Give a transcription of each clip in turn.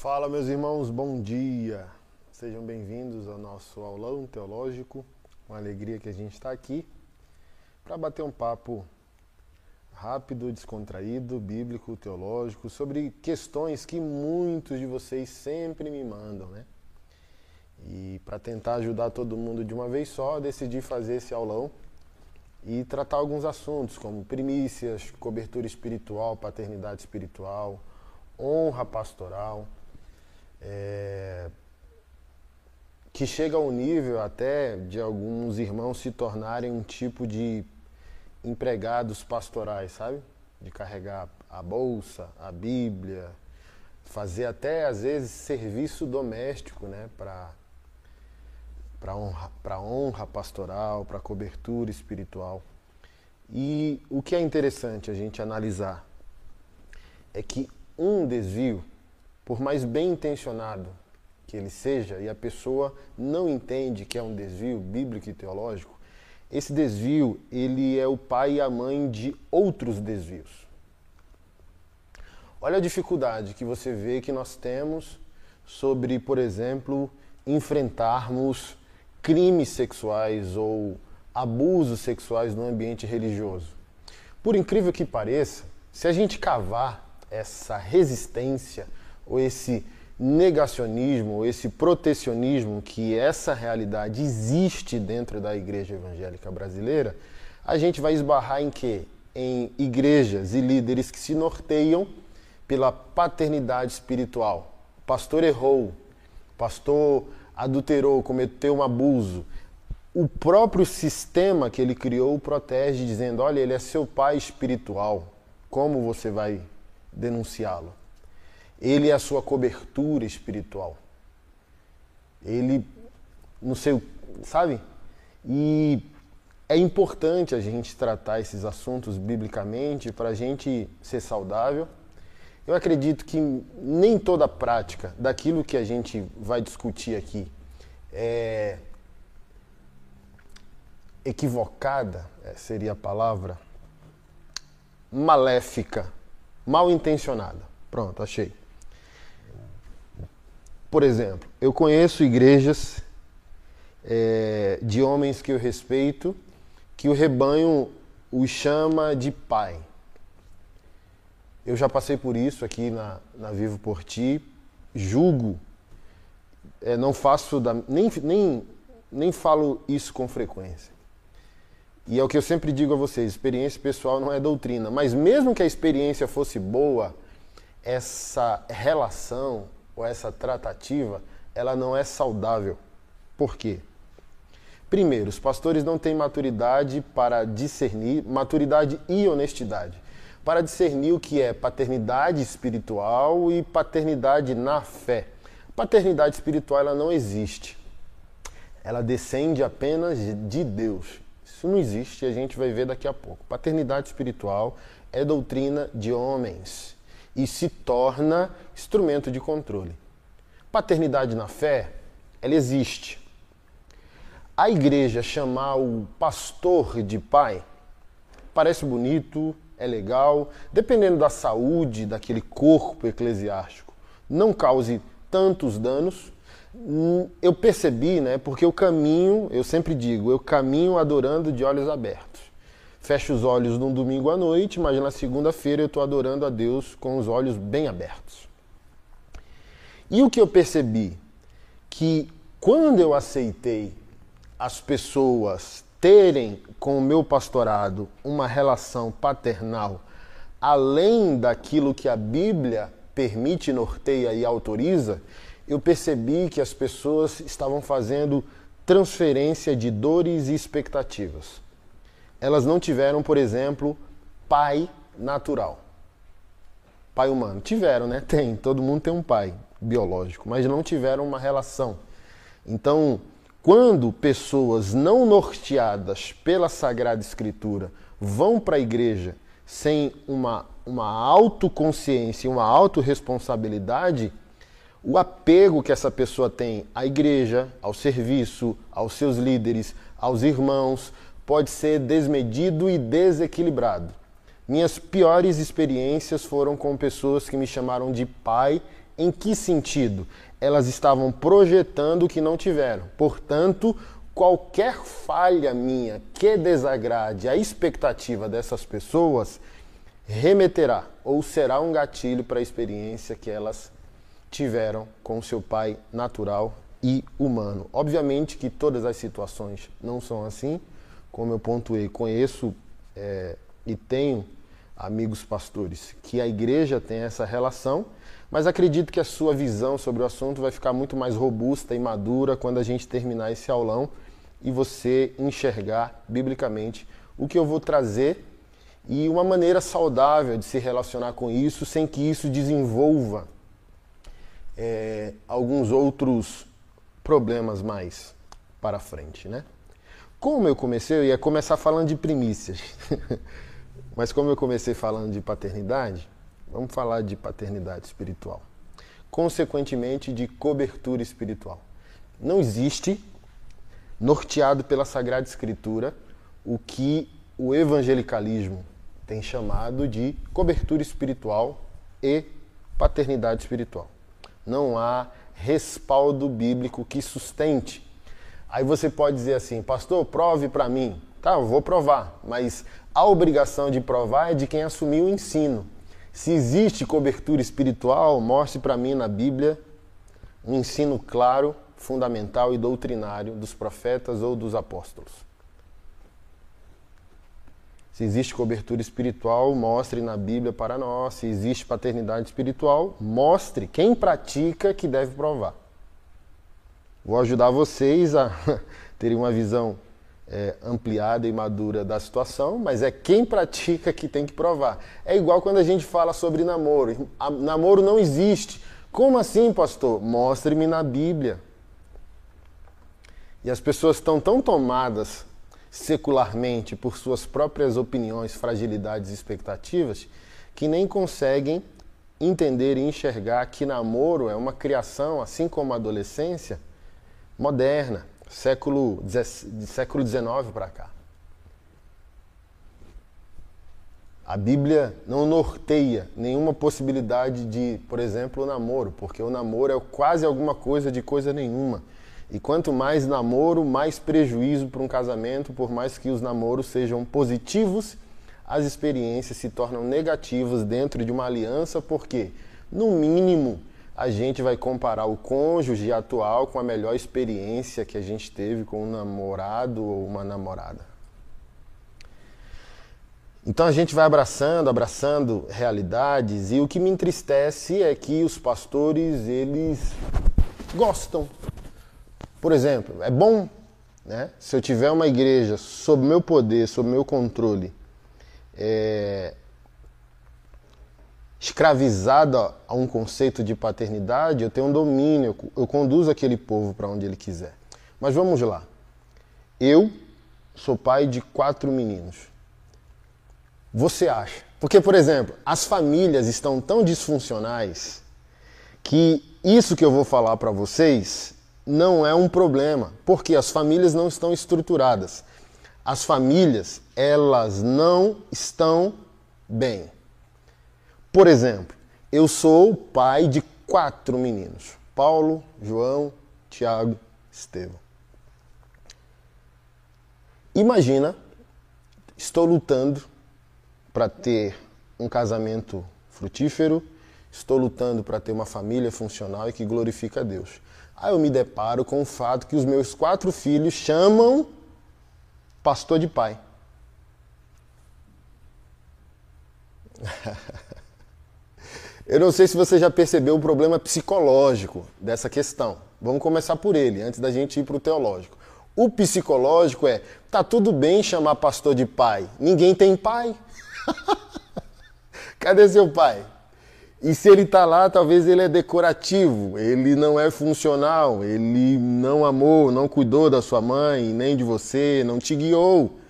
Fala, meus irmãos, bom dia. Sejam bem-vindos ao nosso aulão teológico. Uma alegria que a gente está aqui para bater um papo rápido, descontraído, bíblico, teológico, sobre questões que muitos de vocês sempre me mandam, né? E para tentar ajudar todo mundo de uma vez só, decidi fazer esse aulão e tratar alguns assuntos como primícias, cobertura espiritual, paternidade espiritual, honra pastoral, é, que chega ao nível até de alguns irmãos se tornarem um tipo de empregados pastorais, sabe? De carregar a bolsa, a Bíblia, fazer até às vezes serviço doméstico, né, para para honra, para honra pastoral, para cobertura espiritual. E o que é interessante a gente analisar é que um desvio, por mais bem intencionado que ele seja, e a pessoa não entende que é um desvio bíblico e teológico, esse desvio ele é o pai e a mãe de outros desvios. Olha a dificuldade que você vê que nós temos sobre, por exemplo, enfrentarmos crimes sexuais ou abusos sexuais no ambiente religioso. Por incrível que pareça, se a gente cavar essa resistência ou esse negacionismo, ou esse protecionismo que essa realidade existe dentro da igreja evangélica brasileira, a gente vai esbarrar em quê? Em igrejas e líderes que se norteiam pela paternidade espiritual. O pastor errou, o pastor adulterou, cometeu um abuso. O próprio sistema que ele criou protege, dizendo: olha, ele é seu pai espiritual. Como você vai denunciá-lo? Ele é a sua cobertura espiritual. Ele, não sei, sabe? E é importante a gente tratar esses assuntos biblicamente para a gente ser saudável eu acredito que nem toda prática daquilo que a gente vai discutir aqui é equivocada, é, seria a palavra, maléfica, mal intencionada. Pronto, achei. Por exemplo, eu conheço igrejas é, de homens que eu respeito, que o rebanho os chama de pai. Eu já passei por isso aqui na, na Vivo por Ti, julgo, é, não faço, da, nem, nem, nem falo isso com frequência. E é o que eu sempre digo a vocês: experiência pessoal não é doutrina. Mas mesmo que a experiência fosse boa, essa relação ou essa tratativa, ela não é saudável. Por quê? Primeiro, os pastores não têm maturidade para discernir, maturidade e honestidade para discernir o que é paternidade espiritual e paternidade na fé. Paternidade espiritual ela não existe. Ela descende apenas de Deus. Isso não existe e a gente vai ver daqui a pouco. Paternidade espiritual é doutrina de homens e se torna instrumento de controle. Paternidade na fé, ela existe. A igreja chamar o pastor de pai parece bonito, é legal, dependendo da saúde daquele corpo eclesiástico, não cause tantos danos. Hum, eu percebi, né? Porque eu caminho, eu sempre digo, eu caminho adorando de olhos abertos. Fecho os olhos num domingo à noite, mas na segunda-feira eu estou adorando a Deus com os olhos bem abertos. E o que eu percebi? Que quando eu aceitei as pessoas terem com o meu pastorado uma relação paternal além daquilo que a Bíblia permite, norteia e autoriza, eu percebi que as pessoas estavam fazendo transferência de dores e expectativas. Elas não tiveram, por exemplo, pai natural. Pai humano. Tiveram, né? Tem. Todo mundo tem um pai biológico, mas não tiveram uma relação. Então, quando pessoas não norteadas pela Sagrada Escritura vão para a igreja sem uma, uma autoconsciência, uma autorresponsabilidade, o apego que essa pessoa tem à igreja, ao serviço, aos seus líderes, aos irmãos, pode ser desmedido e desequilibrado. Minhas piores experiências foram com pessoas que me chamaram de pai Em que sentido? Elas estavam projetando o que não tiveram. Portanto, qualquer falha minha que desagrade a expectativa dessas pessoas remeterá ou será um gatilho para a experiência que elas tiveram com seu pai natural e humano. Obviamente que todas as situações não são assim, como eu pontuei, conheço é, e tenho amigos pastores que a igreja tem essa relação, mas acredito que a sua visão sobre o assunto vai ficar muito mais robusta e madura quando a gente terminar esse aulão e você enxergar biblicamente o que eu vou trazer e uma maneira saudável de se relacionar com isso sem que isso desenvolva é, alguns outros problemas mais para frente, né? Como eu comecei, eu ia começar falando de primícias, mas como eu comecei falando de paternidade, vamos falar de paternidade espiritual. Consequentemente, de cobertura espiritual. Não existe, norteado pela Sagrada Escritura, o que o evangelicalismo tem chamado de cobertura espiritual e paternidade espiritual. Não há respaldo bíblico que sustente. Aí você pode dizer assim, pastor, prove para mim. Tá, eu vou provar, mas a obrigação de provar é de quem assumiu o ensino. Se existe cobertura espiritual, mostre para mim na Bíblia um ensino claro, fundamental e doutrinário dos profetas ou dos apóstolos. Se existe cobertura espiritual, mostre na Bíblia para nós. Se existe paternidade espiritual, mostre quem pratica que deve provar. Vou ajudar vocês a terem uma visão é, ampliada e madura da situação, mas é quem pratica que tem que provar. É igual quando a gente fala sobre namoro. A, namoro não existe. Como assim, pastor? Mostre-me na Bíblia. E as pessoas estão tão tomadas secularmente por suas próprias opiniões, fragilidades e expectativas, que nem conseguem entender e enxergar que namoro é uma criação, assim como a adolescência, moderna, século, século XIX para cá. A Bíblia não norteia nenhuma possibilidade de, por exemplo, o namoro, porque o namoro é quase alguma coisa de coisa nenhuma. E quanto mais namoro, mais prejuízo para um casamento, por mais que os namoros sejam positivos, as experiências se tornam negativas dentro de uma aliança, porque, no mínimo, a gente vai comparar o cônjuge atual com a melhor experiência que a gente teve com um namorado ou uma namorada. Então a gente vai abraçando, abraçando realidades e o que me entristece é que os pastores eles gostam por exemplo, é bom né, se eu tiver uma igreja sob meu poder, sob meu controle, é, escravizada a um conceito de paternidade, eu tenho um domínio, eu conduzo aquele povo para onde ele quiser. Mas vamos lá. Eu sou pai de quatro meninos. Você acha? Porque, por exemplo, as famílias estão tão disfuncionais que isso que eu vou falar para vocês não é um problema, porque as famílias não estão estruturadas. As famílias, elas não estão bem. Por exemplo, eu sou pai de quatro meninos: Paulo, João, Tiago, Estevão. Imagina, estou lutando para ter um casamento frutífero, estou lutando para ter uma família funcional e que glorifica a Deus. Aí eu me deparo com o fato que os meus quatro filhos chamam pastor de pai. eu não sei se você já percebeu o problema psicológico dessa questão. Vamos começar por ele, antes da gente ir para o teológico. O psicológico é: tá tudo bem chamar pastor de pai, ninguém tem pai. Cadê seu pai? E se ele está lá, talvez ele é decorativo, ele não é funcional, ele não amou, não cuidou da sua mãe, nem de você, não te guiou.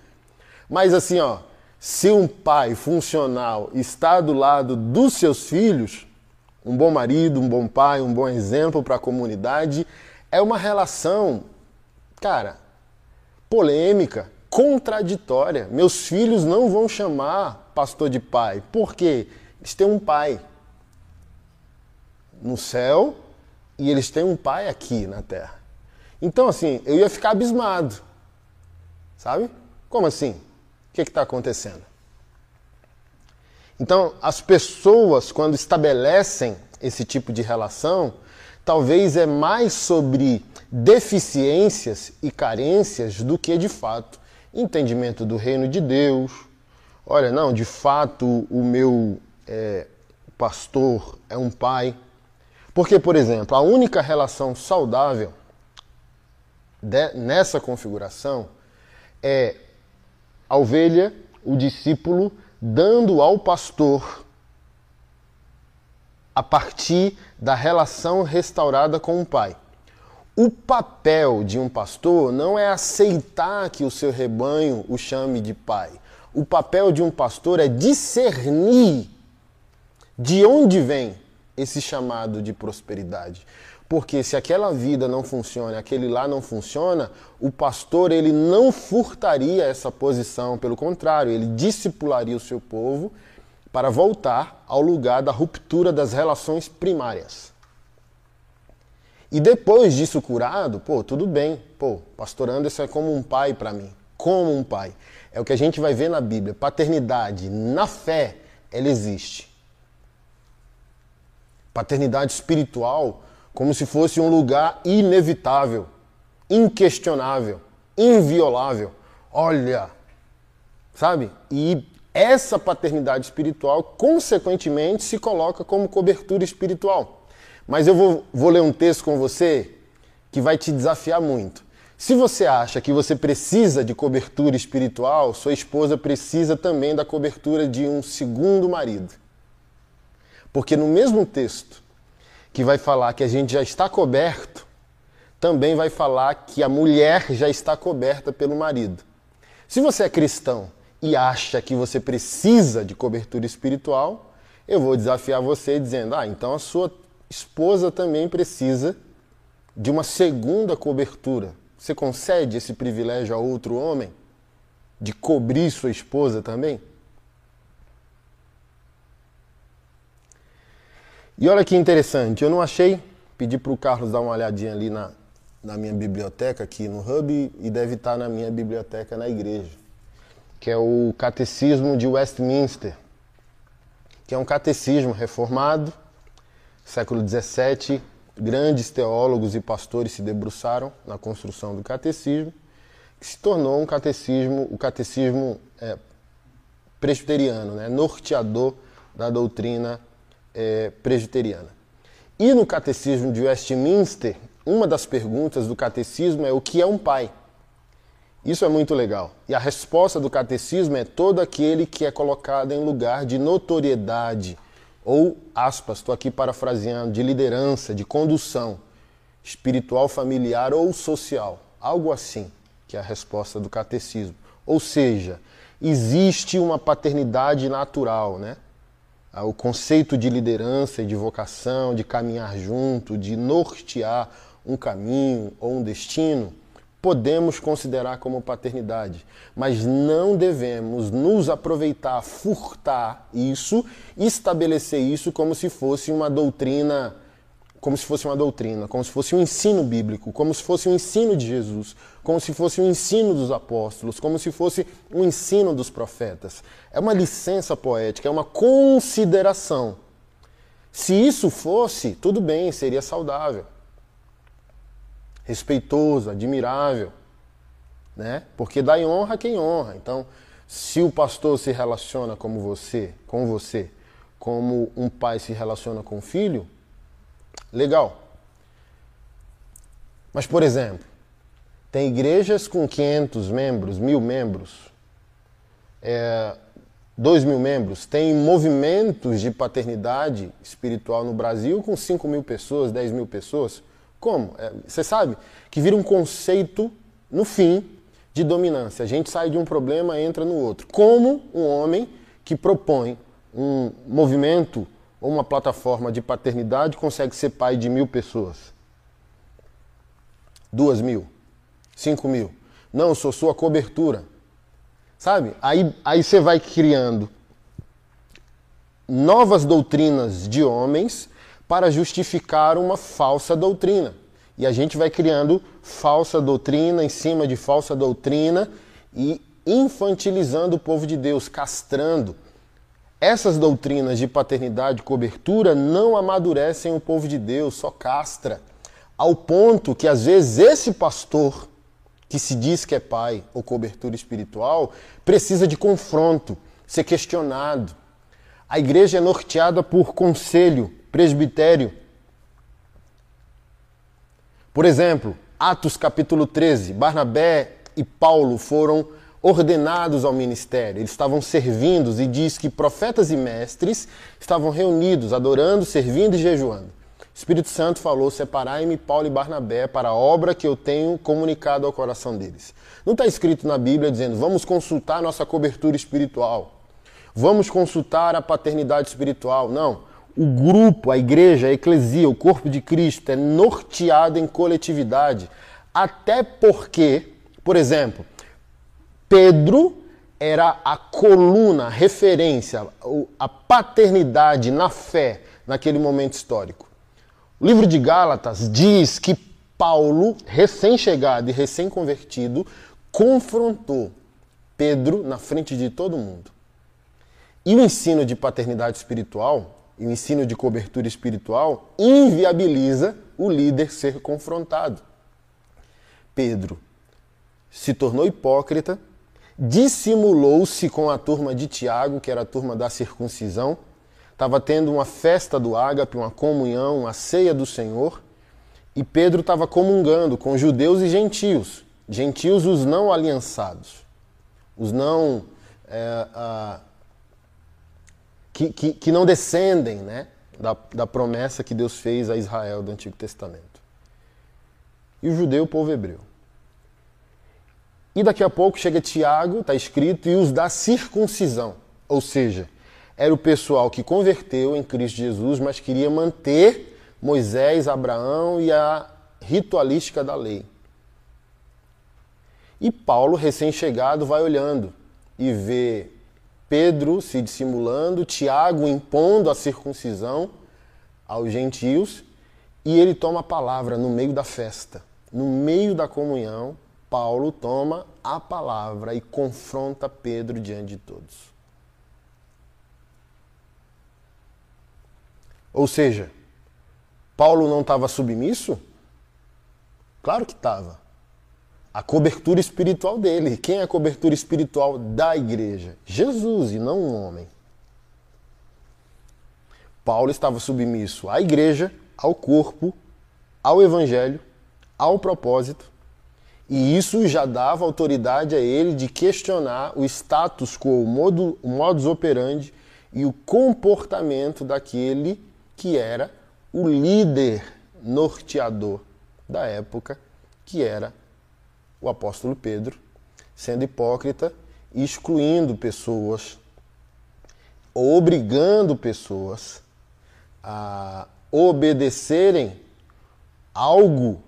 Mas assim, ó, se um pai funcional está do lado dos seus filhos, um bom marido, um bom pai, um bom exemplo para a comunidade, é uma relação, cara, polêmica, contraditória. Meus filhos não vão chamar pastor de pai, porque eles têm um pai no céu e eles têm um pai aqui na terra. Então, assim, eu ia ficar abismado. Sabe? Como assim? O que está acontecendo? Então, as pessoas, quando estabelecem esse tipo de relação, talvez é mais sobre deficiências e carências do que de fato entendimento do reino de Deus. Olha, não, de fato o meu é, pastor é um pai. Porque, por exemplo, a única relação saudável de, nessa configuração é a ovelha, o discípulo, dando ao pastor a partir da relação restaurada com o pai. O papel de um pastor não é aceitar que o seu rebanho o chame de pai. O papel de um pastor é discernir de onde vem esse chamado de prosperidade. Porque se aquela vida não funciona, aquele lá não funciona, o pastor ele não furtaria essa posição, pelo contrário, ele discipularia o seu povo para voltar ao lugar da ruptura das relações primárias. E depois disso curado, pô, tudo bem. Pô, pastor Anderson é como um pai para mim, como um pai. É o que a gente vai ver na Bíblia. Paternidade na fé, ela existe. Paternidade espiritual como se fosse um lugar inevitável, inquestionável, inviolável. Olha, sabe? E essa paternidade espiritual, consequentemente, se coloca como cobertura espiritual. Mas eu vou, vou ler um texto com você que vai te desafiar muito. Se você acha que você precisa de cobertura espiritual, sua esposa precisa também da cobertura de um segundo marido. Porque no mesmo texto, que vai falar que a gente já está coberto, também vai falar que a mulher já está coberta pelo marido. Se você é cristão e acha que você precisa de cobertura espiritual, eu vou desafiar você dizendo: ah, então a sua esposa também precisa de uma segunda cobertura. Você concede esse privilégio a outro homem de cobrir sua esposa também? E olha que interessante, eu não achei, pedi para o Carlos dar uma olhadinha ali na, na minha biblioteca aqui no Hub e deve estar na minha biblioteca na igreja, que é o Catecismo de Westminster, que é um catecismo reformado, século XVII, grandes teólogos e pastores se debruçaram na construção do catecismo, que se tornou um catecismo, o catecismo é, presbiteriano, né, norteador da doutrina é, presbiteriana. E no Catecismo de Westminster, uma das perguntas do catecismo é o que é um pai? Isso é muito legal. E a resposta do catecismo é todo aquele que é colocado em lugar de notoriedade, ou, aspas, estou aqui parafraseando, de liderança, de condução espiritual, familiar ou social. Algo assim que é a resposta do catecismo. Ou seja, existe uma paternidade natural, né? O conceito de liderança e de vocação, de caminhar junto, de nortear um caminho ou um destino, podemos considerar como paternidade, mas não devemos nos aproveitar, furtar isso, estabelecer isso como se fosse uma doutrina como se fosse uma doutrina, como se fosse um ensino bíblico, como se fosse um ensino de Jesus, como se fosse um ensino dos apóstolos, como se fosse um ensino dos profetas. É uma licença poética, é uma consideração. Se isso fosse, tudo bem, seria saudável, respeitoso, admirável, né? Porque dá honra a quem honra. Então, se o pastor se relaciona como você, com você, como um pai se relaciona com o filho, Legal. Mas, por exemplo, tem igrejas com 500 membros, mil membros, é, 2 mil membros, tem movimentos de paternidade espiritual no Brasil com 5 mil pessoas, 10 mil pessoas. Como? É, você sabe que vira um conceito, no fim, de dominância. A gente sai de um problema e entra no outro. Como um homem que propõe um movimento ou uma plataforma de paternidade consegue ser pai de mil pessoas? Duas mil? Cinco mil? Não, eu sou sua cobertura. Sabe? Aí, aí você vai criando novas doutrinas de homens para justificar uma falsa doutrina. E a gente vai criando falsa doutrina em cima de falsa doutrina e infantilizando o povo de Deus, castrando. Essas doutrinas de paternidade e cobertura não amadurecem o povo de Deus, só castra. Ao ponto que às vezes esse pastor que se diz que é pai ou cobertura espiritual precisa de confronto, ser questionado. A igreja é norteada por conselho, presbitério. Por exemplo, Atos capítulo 13, Barnabé e Paulo foram ordenados ao ministério, eles estavam servindo e diz que profetas e mestres estavam reunidos, adorando, servindo e jejuando. O Espírito Santo falou: Separai-me Paulo e Barnabé para a obra que eu tenho comunicado ao coração deles. Não está escrito na Bíblia dizendo: vamos consultar nossa cobertura espiritual, vamos consultar a paternidade espiritual. Não. O grupo, a igreja, a eclesia, o corpo de Cristo é norteado em coletividade. Até porque, por exemplo, Pedro era a coluna, a referência, a paternidade na fé naquele momento histórico. O livro de Gálatas diz que Paulo, recém-chegado e recém-convertido, confrontou Pedro na frente de todo mundo. E o ensino de paternidade espiritual, e o ensino de cobertura espiritual, inviabiliza o líder ser confrontado. Pedro se tornou hipócrita dissimulou-se com a turma de Tiago, que era a turma da circuncisão. Estava tendo uma festa do ágape, uma comunhão, uma ceia do Senhor. E Pedro estava comungando com judeus e gentios. Gentios, os não aliançados. Os não. É, a, que, que, que, não descendem né, da, da promessa que Deus fez a Israel do Antigo Testamento. E o judeu, o povo hebreu. E daqui a pouco chega Tiago, está escrito, e os da circuncisão. Ou seja, era o pessoal que converteu em Cristo Jesus, mas queria manter Moisés, Abraão e a ritualística da lei. E Paulo, recém-chegado, vai olhando e vê Pedro se dissimulando, Tiago impondo a circuncisão aos gentios, e ele toma a palavra no meio da festa, no meio da comunhão, Paulo toma a palavra e confronta Pedro diante de todos. Ou seja, Paulo não estava submisso? Claro que estava. A cobertura espiritual dele. Quem é a cobertura espiritual da igreja? Jesus e não um homem. Paulo estava submisso à igreja, ao corpo, ao evangelho, ao propósito e isso já dava autoridade a ele de questionar o status quo, o, modo, o modus operandi e o comportamento daquele que era o líder norteador da época, que era o apóstolo Pedro, sendo hipócrita excluindo pessoas, obrigando pessoas a obedecerem algo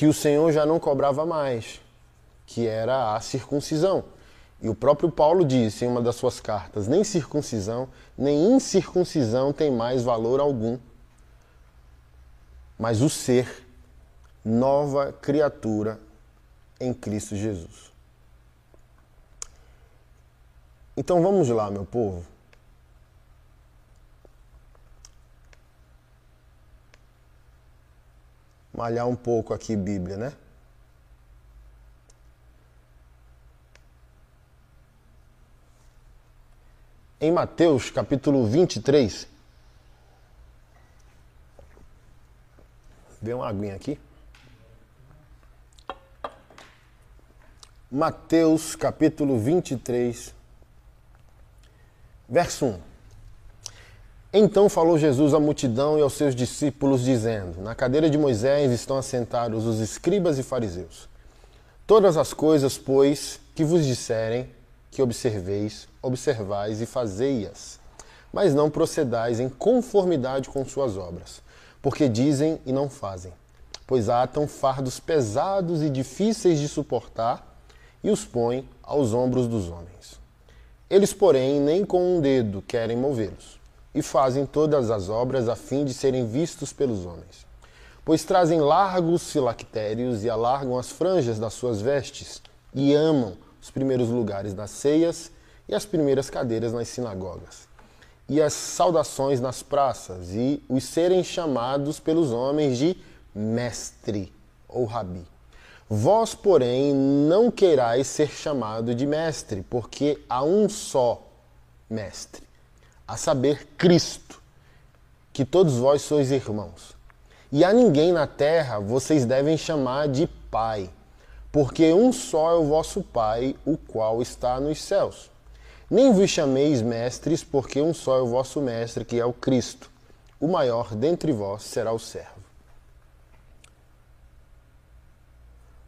que o Senhor já não cobrava mais, que era a circuncisão. E o próprio Paulo disse em uma das suas cartas: nem circuncisão, nem incircuncisão tem mais valor algum, mas o ser, nova criatura em Cristo Jesus. Então vamos lá, meu povo. Malhar um pouco aqui Bíblia, né? Em Mateus capítulo 23, vê uma aguinha aqui. Mateus capítulo 23, verso 1. Então falou Jesus à multidão e aos seus discípulos, dizendo: Na cadeira de Moisés estão assentados os escribas e fariseus. Todas as coisas, pois, que vos disserem, que observeis, observais e fazei-as, mas não procedais em conformidade com suas obras, porque dizem e não fazem, pois atam fardos pesados e difíceis de suportar e os põem aos ombros dos homens. Eles, porém, nem com um dedo querem movê-los. E fazem todas as obras a fim de serem vistos pelos homens. Pois trazem largos filactérios e alargam as franjas das suas vestes e amam os primeiros lugares nas ceias e as primeiras cadeiras nas sinagogas e as saudações nas praças e os serem chamados pelos homens de mestre ou rabi. Vós, porém, não queirais ser chamado de mestre, porque há um só mestre, a saber, Cristo, que todos vós sois irmãos. E a ninguém na terra vocês devem chamar de Pai, porque um só é o vosso Pai, o qual está nos céus. Nem vos chameis mestres, porque um só é o vosso mestre, que é o Cristo. O maior dentre vós será o servo.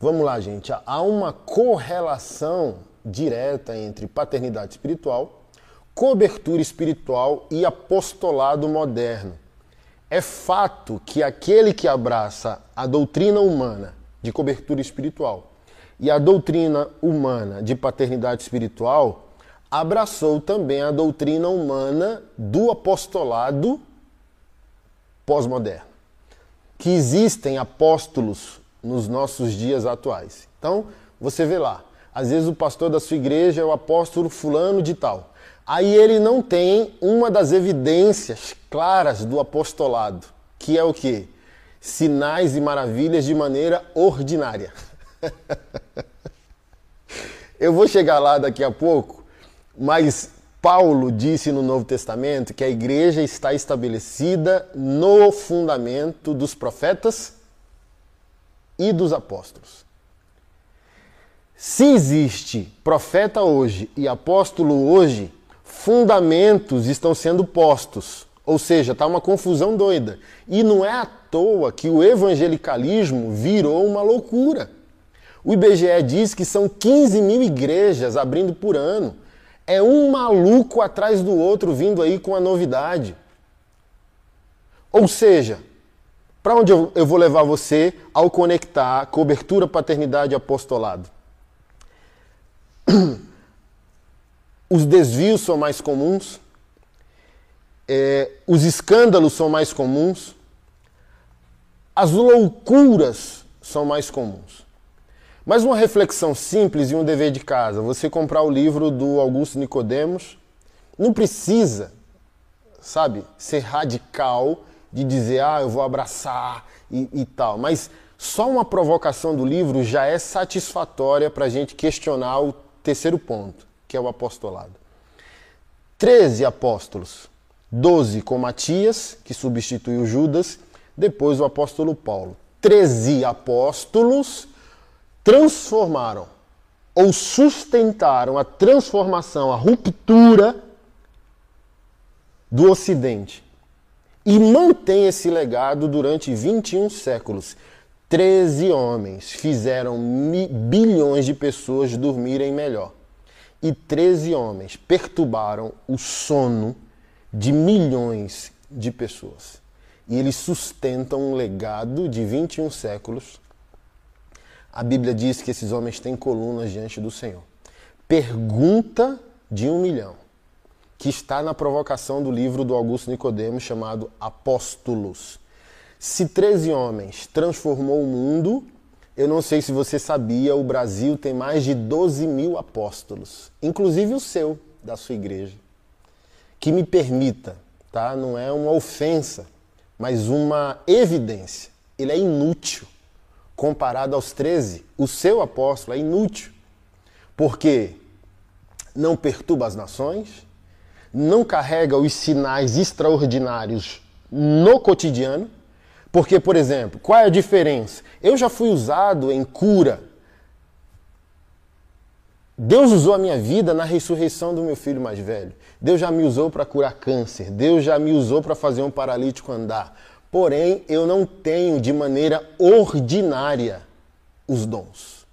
Vamos lá, gente. Há uma correlação direta entre paternidade espiritual, cobertura espiritual e apostolado moderno. É fato que aquele que abraça a doutrina humana de cobertura espiritual e a doutrina humana de paternidade espiritual abraçou também a doutrina humana do apostolado pós-moderno. Que existem apóstolos nos nossos dias atuais. Então, você vê lá, às vezes o pastor da sua igreja é o apóstolo fulano de tal. Aí ele não tem uma das evidências claras do apostolado, que é o que? Sinais e maravilhas de maneira ordinária. Eu vou chegar lá daqui a pouco, mas Paulo disse no Novo Testamento que a igreja está estabelecida no fundamento dos profetas e dos apóstolos. Se existe profeta hoje e apóstolo hoje, fundamentos estão sendo postos. Ou seja, está uma confusão doida. E não é à toa que o evangelicalismo virou uma loucura. O IBGE diz que são 15 mil igrejas abrindo por ano. É um maluco atrás do outro vindo aí com a novidade. Ou seja, para onde eu, vou levar você ao conectar cobertura, paternidade e apostolado? Os desvios são mais comuns, é, os escândalos são mais comuns, as loucuras são mais comuns. Mas uma reflexão simples e um dever de casa. Você comprar o livro do Augusto Nicodemos não precisa, sabe, ser radical de dizer, ah, eu vou abraçar e, e tal. Mas só uma provocação do livro já é satisfatória para a gente questionar o terceiro ponto, que é o apostolado. Treze apóstolos, doze com Matias, que substituiu Judas, depois o apóstolo Paulo. Treze apóstolos transformaram ou sustentaram a transformação, a ruptura do Ocidente. E mantém esse legado durante 21 séculos. Treze homens fizeram bilhões de pessoas dormirem melhor. E 13 homens perturbaram o sono de milhões de pessoas. E eles sustentam um legado de 21 séculos a Bíblia diz que esses homens têm colunas diante do Senhor. Pergunta de um milhão, que está na provocação do livro do Augusto Nicodemos chamado Apóstolos. Se 13 homens transformou o mundo, eu não sei se você sabia, o Brasil tem mais de 12 mil apóstolos, inclusive o seu, da sua igreja. Que me permita, tá? Não é uma ofensa, mas uma evidência. Ele é inútil comparado aos 13, o seu apóstolo é inútil, porque não perturba as nações, não carrega os sinais extraordinários no cotidiano, porque, por exemplo, qual é a diferença? Eu já fui usado em cura. Deus usou a minha vida na ressurreição do meu filho mais velho. Deus já me usou para curar câncer. Deus já me usou para fazer um paralítico andar porém eu não tenho de maneira ordinária os dons.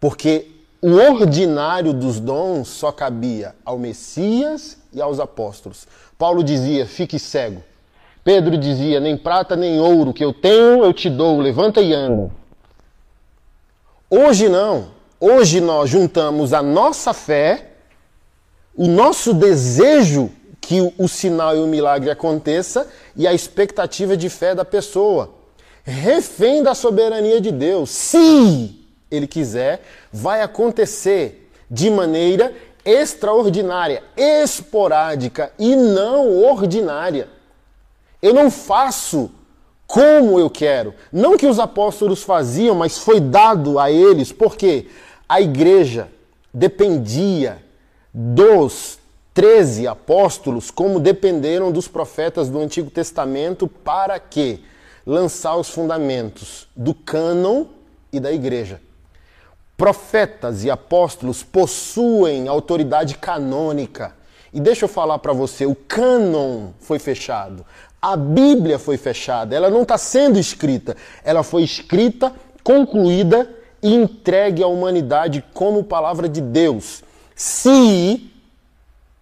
Porque o ordinário dos dons só cabia ao Messias e aos apóstolos. Paulo dizia: fique cego. Pedro dizia: nem prata nem ouro que eu tenho eu te dou, levanta e anda. Hoje não. Hoje nós juntamos a nossa fé, o nosso desejo que o, sinal e o milagre aconteça e a expectativa de fé da pessoa. Refém da soberania de Deus. Se ele quiser, vai acontecer de maneira extraordinária, esporádica e não ordinária. Eu não faço como eu quero. Não que os apóstolos faziam, mas foi dado a eles, porque a igreja dependia dos treze apóstolos, como dependeram dos profetas do Antigo Testamento, para que lançar os fundamentos do cânon e da igreja. Profetas e apóstolos possuem autoridade canônica. E deixa eu falar para você, o cânon foi fechado. A Bíblia foi fechada, ela não está sendo escrita, ela foi escrita, concluída e entregue à humanidade como palavra de Deus. Se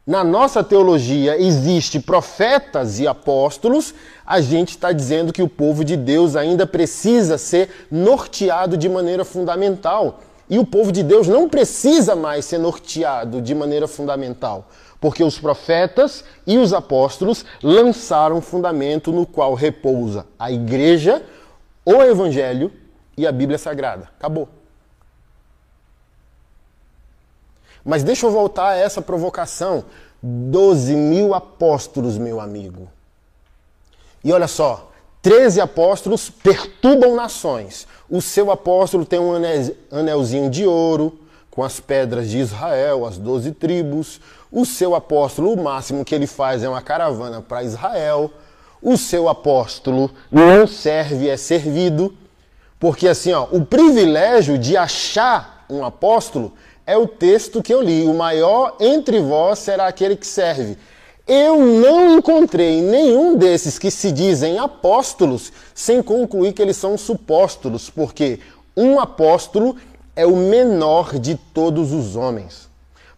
na nossa teologia existe profetas e apóstolos, a gente está dizendo que o povo de Deus ainda precisa ser norteado de maneira fundamental. E o povo de Deus não precisa mais ser norteado de maneira fundamental porque os profetas e os apóstolos lançaram fundamento no qual repousa a igreja, o evangelho e a Bíblia Sagrada. Acabou. Mas deixa eu voltar a essa provocação. Doze mil apóstolos, meu amigo. E olha só, treze apóstolos perturbam nações. O seu apóstolo tem um anelzinho de ouro com as pedras de Israel, as doze tribos. O seu apóstolo, o máximo que ele faz é uma caravana para Israel. O seu apóstolo não serve, é servido. Porque assim, ó, o privilégio de achar um apóstolo é o texto que eu li. O maior entre vós será aquele que serve. Eu não encontrei nenhum desses que se dizem apóstolos sem concluir que eles são supóstolos, porque um apóstolo é o menor de todos os homens.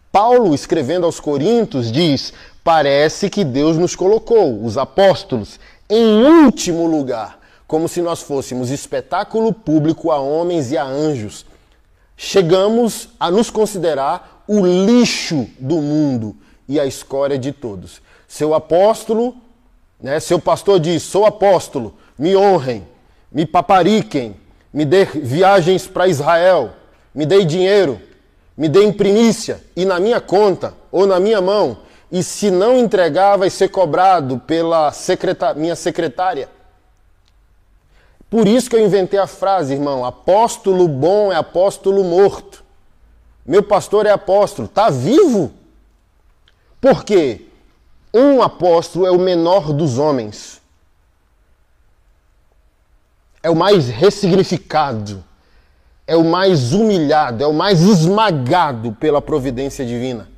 Paulo, escrevendo aos Coríntios, diz: Parece que Deus nos colocou, os apóstolos, em último lugar, como se nós fôssemos espetáculo público a homens e a anjos. Chegamos a nos considerar o lixo do mundo e a escória de todos. Seu apóstolo, né, seu pastor diz: Sou apóstolo, me honrem, me papariquem, me dê viagens para Israel, me dê dinheiro me dê em primícia e na minha conta ou na minha mão, e se não entregar, vai ser cobrado pela secretar minha secretária. Por isso que eu inventei a frase, irmão: apóstolo bom é apóstolo morto. Meu pastor é apóstolo, está vivo. Por quê? Um apóstolo é o menor dos homens. É o mais ressignificado é o mais humilhado, é o mais esmagado pela providência divina.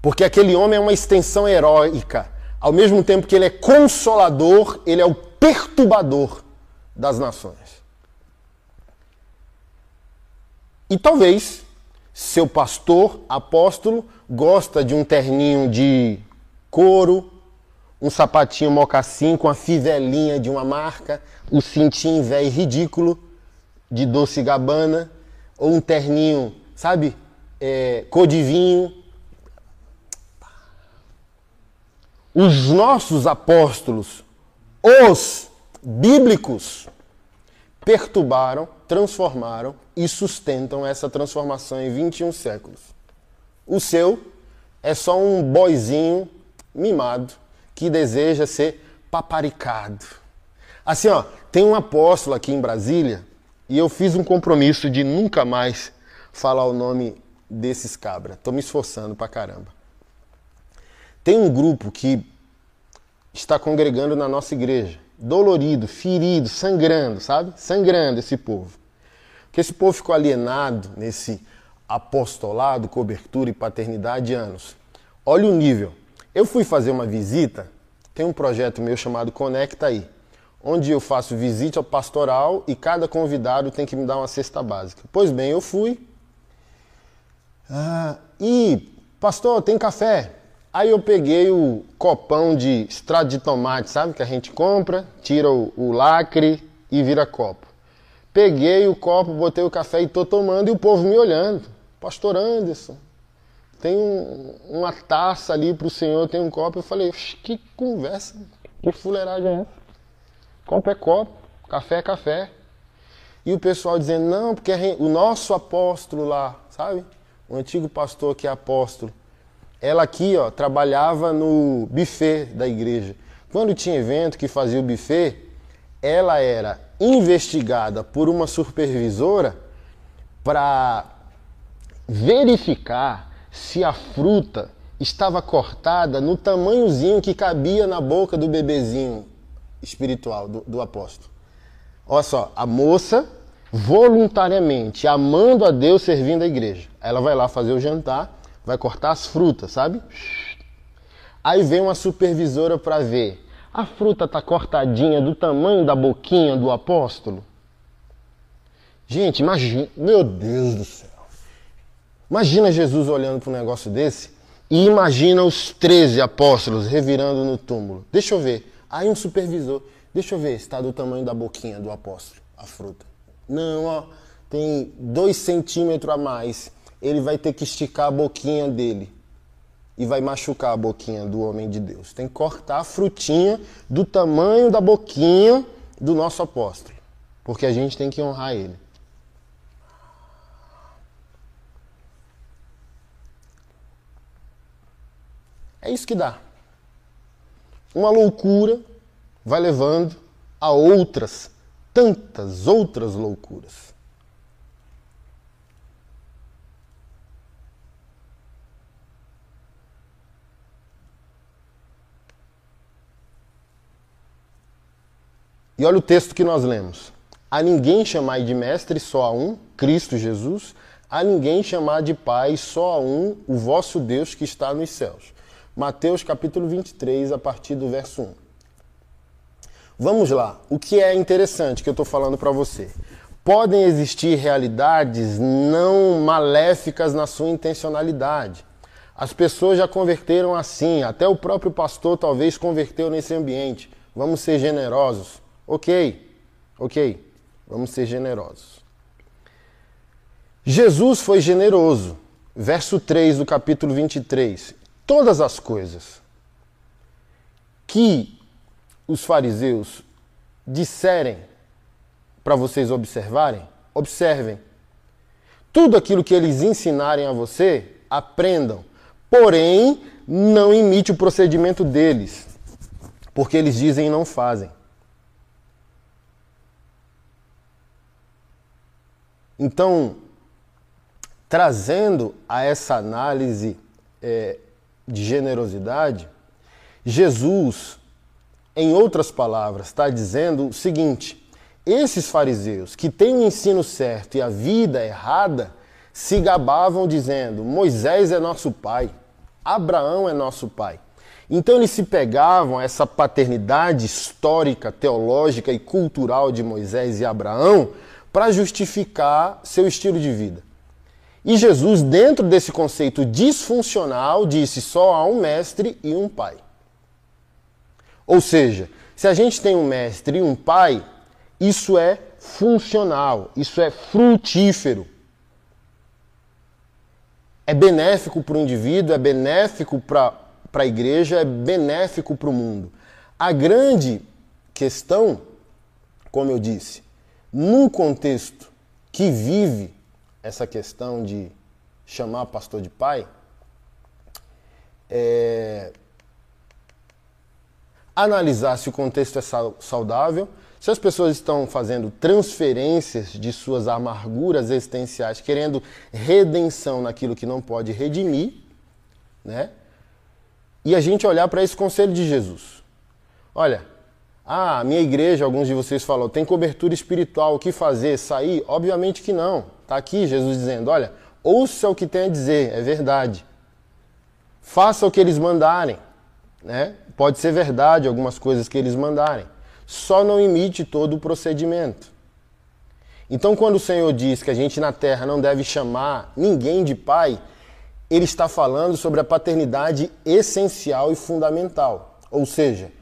Porque aquele homem é uma extensão heróica. Ao mesmo tempo que ele é consolador, ele é o perturbador das nações. E talvez seu pastor, apóstolo, gosta de um terninho de couro, um sapatinho mocassim com a fivelinha de uma marca, o cintinho velho ridículo de doce gabana, ou um terninho, sabe? É, cor de vinho. Os nossos apóstolos, os bíblicos, perturbaram, transformaram e sustentam essa transformação em 21 séculos. O seu é só um boizinho mimado que deseja ser paparicado. Assim, ó, tem um apóstolo aqui em Brasília e eu fiz um compromisso de nunca mais falar o nome desses cabras. Tô me esforçando pra caramba. Tem um grupo que está congregando na nossa igreja, dolorido, ferido, sangrando, sabe? Sangrando esse povo. Porque esse povo ficou alienado nesse apostolado, cobertura e paternidade anos. Olha o nível. Eu fui fazer uma visita, tem um projeto meu chamado Conecta aí onde eu faço visita pastoral e cada convidado tem que me dar uma cesta básica. Pois bem, eu fui. Ah, e, pastor, tem café? Aí eu peguei o copão de extrato de tomate, sabe? Que a gente compra, tira o, o lacre e vira copo. Peguei o copo, botei o café e tô tomando e o povo me olhando. Pastor Anderson, tem um, uma taça ali para o senhor, tem um copo. Eu falei, que conversa, que fuleiragem é essa? Copo é copo, café é café. E o pessoal dizendo, não, porque o nosso apóstolo lá, sabe? O antigo pastor que é apóstolo. Ela aqui, ó, trabalhava no buffet da igreja. Quando tinha evento que fazia o buffet, ela era investigada por uma supervisora para verificar se a fruta estava cortada no tamanhozinho que cabia na boca do bebezinho espiritual do, do apóstolo. Olha só, a moça voluntariamente amando a Deus, servindo a igreja. Ela vai lá fazer o jantar, vai cortar as frutas, sabe? Aí vem uma supervisora para ver. A fruta tá cortadinha do tamanho da boquinha do apóstolo? Gente, imagina, meu Deus do céu. Imagina Jesus olhando para um negócio desse e imagina os 13 apóstolos revirando no túmulo. Deixa eu ver. Aí um supervisor, deixa eu ver, está do tamanho da boquinha do apóstolo, a fruta. Não, ó, tem dois centímetros a mais. Ele vai ter que esticar a boquinha dele e vai machucar a boquinha do homem de Deus. Tem que cortar a frutinha do tamanho da boquinha do nosso apóstolo, porque a gente tem que honrar ele. É isso que dá. Uma loucura vai levando a outras, tantas outras loucuras. E olha o texto que nós lemos. A ninguém chamai de mestre, só a um, Cristo Jesus. A ninguém chamar de pai, só a um, o vosso Deus que está nos céus. Mateus capítulo 23, a partir do verso 1. Vamos lá. O que é interessante que eu estou falando para você? Podem existir realidades não maléficas na sua intencionalidade. As pessoas já converteram assim, até o próprio pastor talvez converteu nesse ambiente. Vamos ser generosos. Ok, ok, vamos ser generosos. Jesus foi generoso. Verso 3 do capítulo 23 todas as coisas que os fariseus disserem para vocês observarem, observem. Tudo aquilo que eles ensinarem a você, aprendam. Porém, não imite o procedimento deles, porque eles dizem e não fazem. Então, trazendo a essa análise é, de generosidade, Jesus, em outras palavras, está dizendo o seguinte: esses fariseus que têm o ensino certo e a vida errada se gabavam dizendo: Moisés é nosso pai, Abraão é nosso pai. Então eles se pegavam a essa paternidade histórica, teológica e cultural de Moisés e Abraão para justificar seu estilo de vida. E Jesus, dentro desse conceito disfuncional, disse só há um mestre e um pai. Ou seja, se a gente tem um mestre e um pai, isso é funcional, isso é frutífero. É benéfico para o indivíduo, é benéfico para a igreja, é benéfico para o mundo. A grande questão, como eu disse, num contexto que vive essa questão de chamar pastor de pai, é, analisar se o contexto é saudável, se as pessoas estão fazendo transferências de suas amarguras existenciais, querendo redenção naquilo que não pode redimir, né? E a gente olhar para esse conselho de Jesus. Olha, ah, minha igreja, alguns de vocês falam, tem cobertura espiritual, o que fazer? Sair? Obviamente que não. Está aqui Jesus dizendo: olha, ouça o que tem a dizer, é verdade. Faça o que eles mandarem. Né? Pode ser verdade algumas coisas que eles mandarem. Só não imite todo o procedimento. Então, quando o Senhor diz que a gente na terra não deve chamar ninguém de pai, ele está falando sobre a paternidade essencial e fundamental. Ou seja,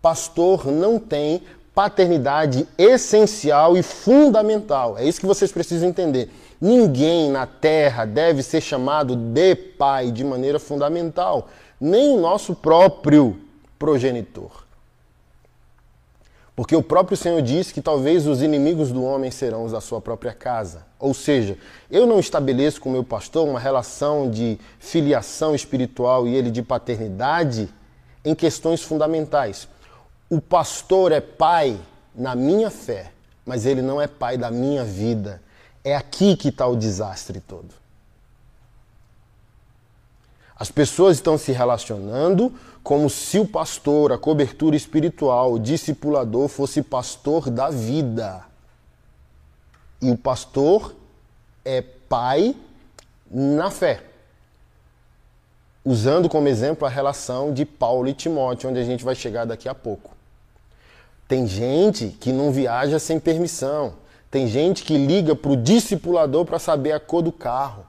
pastor não tem paternidade essencial e fundamental. É isso que vocês precisam entender. Ninguém na terra deve ser chamado de pai de maneira fundamental, nem o nosso próprio progenitor. Porque o próprio Senhor disse que talvez os inimigos do homem serão os da sua própria casa. Ou seja, eu não estabeleço com o meu pastor uma relação de filiação espiritual e ele de paternidade em questões fundamentais. O pastor é pai na minha fé, mas ele não é pai da minha vida. É aqui que está o desastre todo. As pessoas estão se relacionando como se o pastor, a cobertura espiritual, o discipulador fosse pastor da vida. E o pastor é pai na fé. Usando como exemplo a relação de Paulo e Timóteo, onde a gente vai chegar daqui a pouco. Tem gente que não viaja sem permissão. Tem gente que liga para o discipulador para saber a cor do carro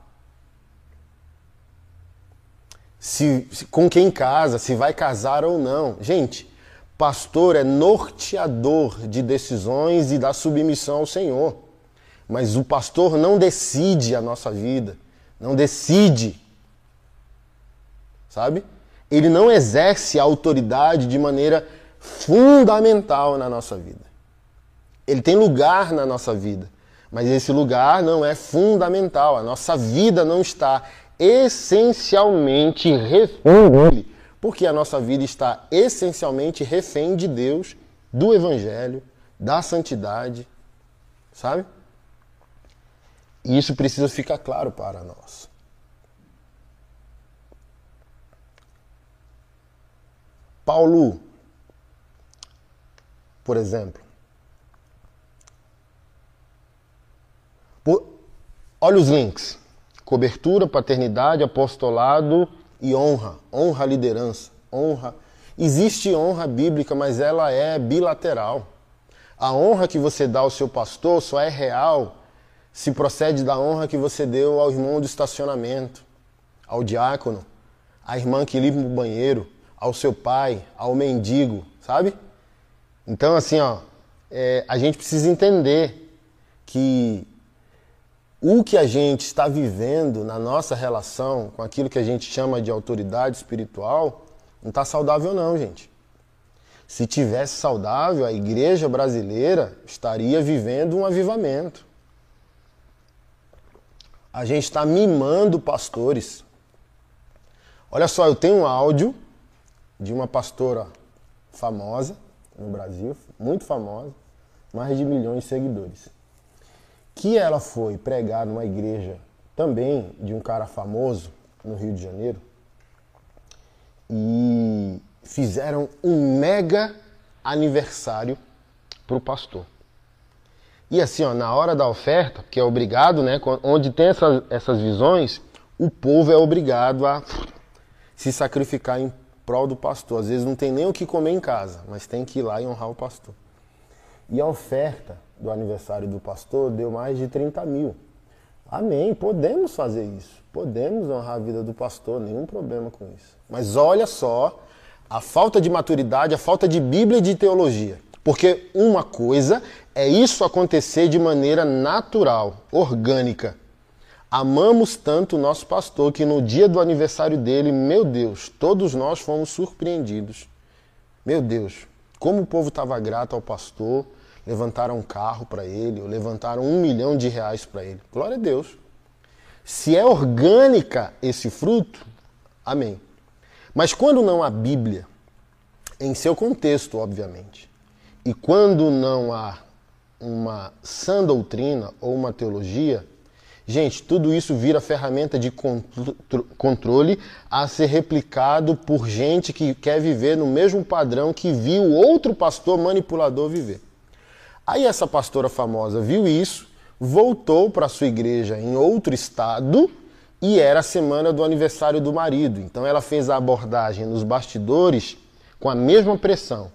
se, se, com quem casa, se vai casar ou não. Gente, pastor é norteador de decisões e da submissão ao Senhor. Mas o pastor não decide a nossa vida, não decide. Sabe? Ele não exerce a autoridade de maneira fundamental na nossa vida. Ele tem lugar na nossa vida, mas esse lugar não é fundamental. A nossa vida não está essencialmente refém dele, porque a nossa vida está essencialmente refém de Deus, do Evangelho, da santidade, sabe? E isso precisa ficar claro para nós. Paulo, por exemplo, por, olha os links cobertura, paternidade, apostolado e honra. Honra a liderança, honra. Existe honra bíblica, mas ela é bilateral. A honra que você dá ao seu pastor só é real se procede da honra que você deu ao irmão do estacionamento, ao diácono, à irmã que limpa o banheiro, ao seu pai, ao mendigo, sabe? Então, assim, ó, é, a gente precisa entender que o que a gente está vivendo na nossa relação com aquilo que a gente chama de autoridade espiritual não está saudável não, gente. Se tivesse saudável, a igreja brasileira estaria vivendo um avivamento. A gente está mimando pastores. Olha só, eu tenho um áudio de uma pastora famosa no Brasil, muito famosa, mais de milhões de seguidores que ela foi pregar numa igreja também de um cara famoso no Rio de Janeiro e fizeram um mega aniversário para o pastor. E assim, ó, na hora da oferta, que é obrigado, né, onde tem essas, essas visões, o povo é obrigado a se sacrificar em prol do pastor. Às vezes não tem nem o que comer em casa, mas tem que ir lá e honrar o pastor. E a oferta do aniversário do pastor deu mais de 30 mil. Amém, podemos fazer isso. Podemos honrar a vida do pastor, nenhum problema com isso. Mas olha só a falta de maturidade, a falta de Bíblia e de teologia. Porque uma coisa é isso acontecer de maneira natural, orgânica. Amamos tanto o nosso pastor que no dia do aniversário dele, meu Deus, todos nós fomos surpreendidos. Meu Deus, como o povo estava grato ao pastor, levantaram um carro para ele, ou levantaram um milhão de reais para ele. Glória a Deus. Se é orgânica esse fruto, amém. Mas quando não há Bíblia, em seu contexto, obviamente, e quando não há uma sã doutrina ou uma teologia, gente, tudo isso vira ferramenta de controle a ser replicado por gente que quer viver no mesmo padrão que viu outro pastor manipulador viver. Aí essa pastora famosa viu isso, voltou para sua igreja em outro estado e era a semana do aniversário do marido. Então ela fez a abordagem nos bastidores com a mesma pressão.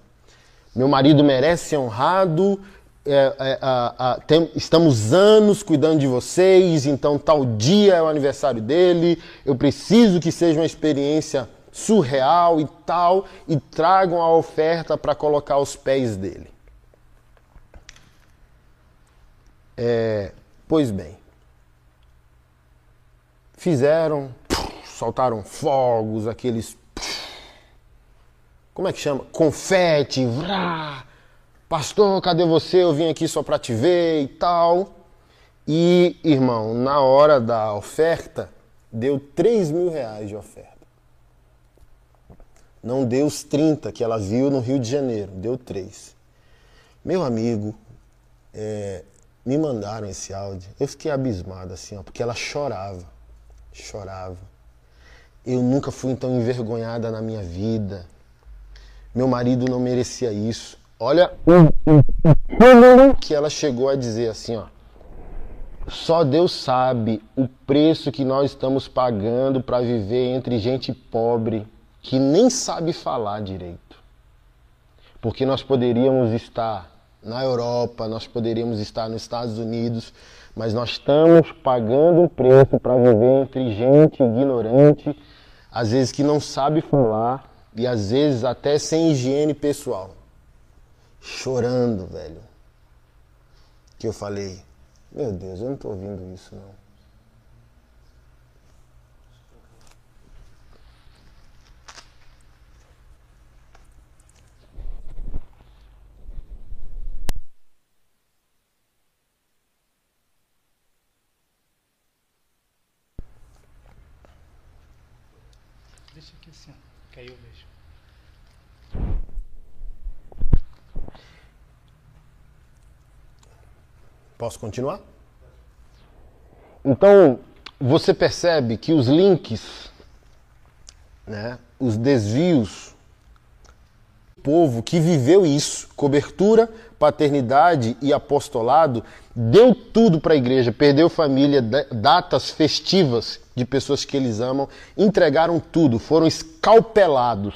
Meu marido merece ser honrado, é, é, tem, estamos anos cuidando de vocês, então tal dia é o aniversário dele, eu preciso que seja uma experiência surreal e tal, e tragam a oferta para colocar aos pés dele. É, pois bem, fizeram, soltaram fogos, aqueles. Como é que chama? Confete, vrá. Pastor, cadê você? Eu vim aqui só para te ver e tal. E, irmão, na hora da oferta, deu 3 mil reais de oferta. Não deu os 30 que ela viu no Rio de Janeiro, deu 3. Meu amigo, é, me mandaram esse áudio. Eu fiquei abismado assim, ó, porque ela chorava. Chorava. Eu nunca fui tão envergonhada na minha vida. Meu marido não merecia isso. Olha o que ela chegou a dizer assim, ó. Só Deus sabe o preço que nós estamos pagando para viver entre gente pobre que nem sabe falar direito. Porque nós poderíamos estar na Europa, nós poderíamos estar nos Estados Unidos, mas nós estamos pagando um preço para viver entre gente ignorante, às vezes que não sabe falar e às vezes até sem higiene pessoal. Chorando, velho. Que eu falei, meu Deus, eu não estou ouvindo isso não. Deixa aqui assim, ó, que aí eu vejo. Posso continuar? Então, você percebe que os links, né, os desvios, o povo que viveu isso, cobertura, paternidade e apostolado, deu tudo para a igreja, perdeu família, datas festivas de pessoas que eles amam, entregaram tudo, foram escalpelados,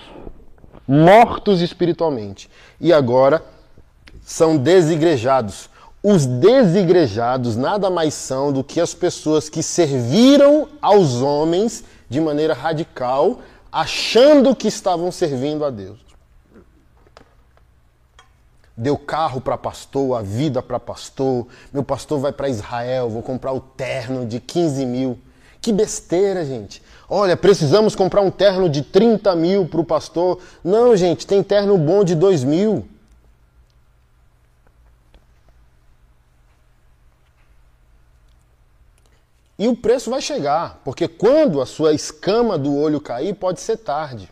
mortos espiritualmente. E agora são desigrejados os desigrejados nada mais são do que as pessoas que serviram aos homens de maneira radical, achando que estavam servindo a Deus. Deu carro para pastor, a vida para pastor. Meu pastor vai para Israel, vou comprar o terno de 15 mil. Que besteira, gente. Olha, precisamos comprar um terno de 30 mil para o pastor. Não, gente, tem terno bom de 2 mil. E o preço vai chegar, porque quando a sua escama do olho cair, pode ser tarde.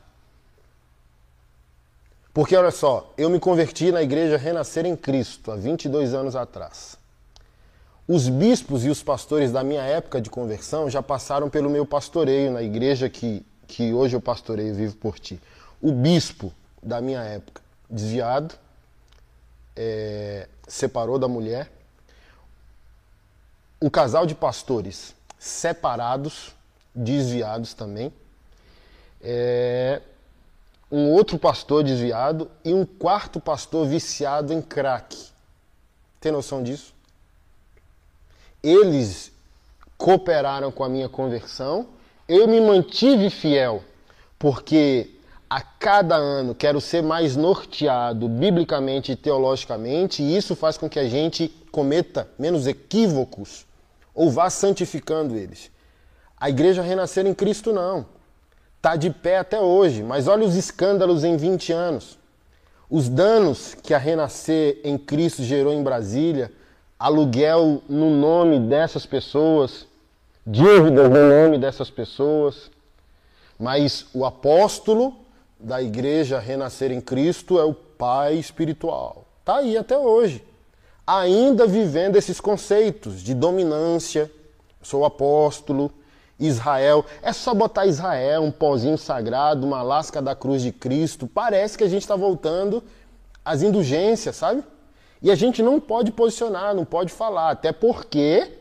Porque olha só, eu me converti na igreja Renascer em Cristo há 22 anos atrás. Os bispos e os pastores da minha época de conversão já passaram pelo meu pastoreio na igreja que, que hoje eu pastoreio vivo por ti. O bispo da minha época, desviado, é, separou da mulher, um casal de pastores separados, desviados também, é, um outro pastor desviado e um quarto pastor viciado em crack. Tem noção disso? Eles cooperaram com a minha conversão, eu me mantive fiel, porque a cada ano quero ser mais norteado biblicamente e teologicamente, e isso faz com que a gente cometa menos equívocos ou vá santificando eles. A igreja renascer em Cristo não. Está de pé até hoje, mas olha os escândalos em 20 anos. Os danos que a renascer em Cristo gerou em Brasília, aluguel no nome dessas pessoas, dívidas no nome dessas pessoas. Mas o apóstolo da igreja renascer em Cristo é o pai espiritual. Está aí até hoje ainda vivendo esses conceitos de dominância, sou apóstolo, Israel. É só botar Israel, um pozinho sagrado, uma lasca da cruz de Cristo. Parece que a gente está voltando às indulgências, sabe? E a gente não pode posicionar, não pode falar, até porque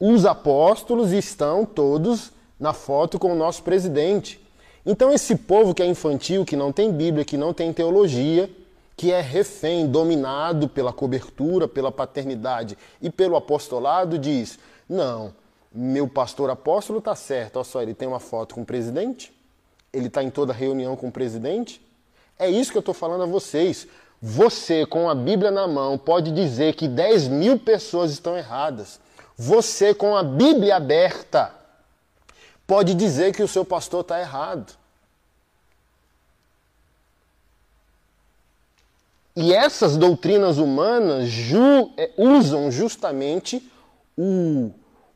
os apóstolos estão todos na foto com o nosso presidente. Então, esse povo que é infantil, que não tem Bíblia, que não tem teologia, que é refém, dominado pela cobertura, pela paternidade e pelo apostolado, diz: não, meu pastor apóstolo está certo, olha só, ele tem uma foto com o presidente, ele está em toda reunião com o presidente. É isso que eu estou falando a vocês. Você, com a Bíblia na mão, pode dizer que 10 mil pessoas estão erradas. Você, com a Bíblia aberta, pode dizer que o seu pastor está errado. E essas doutrinas humanas ju, é, usam justamente o,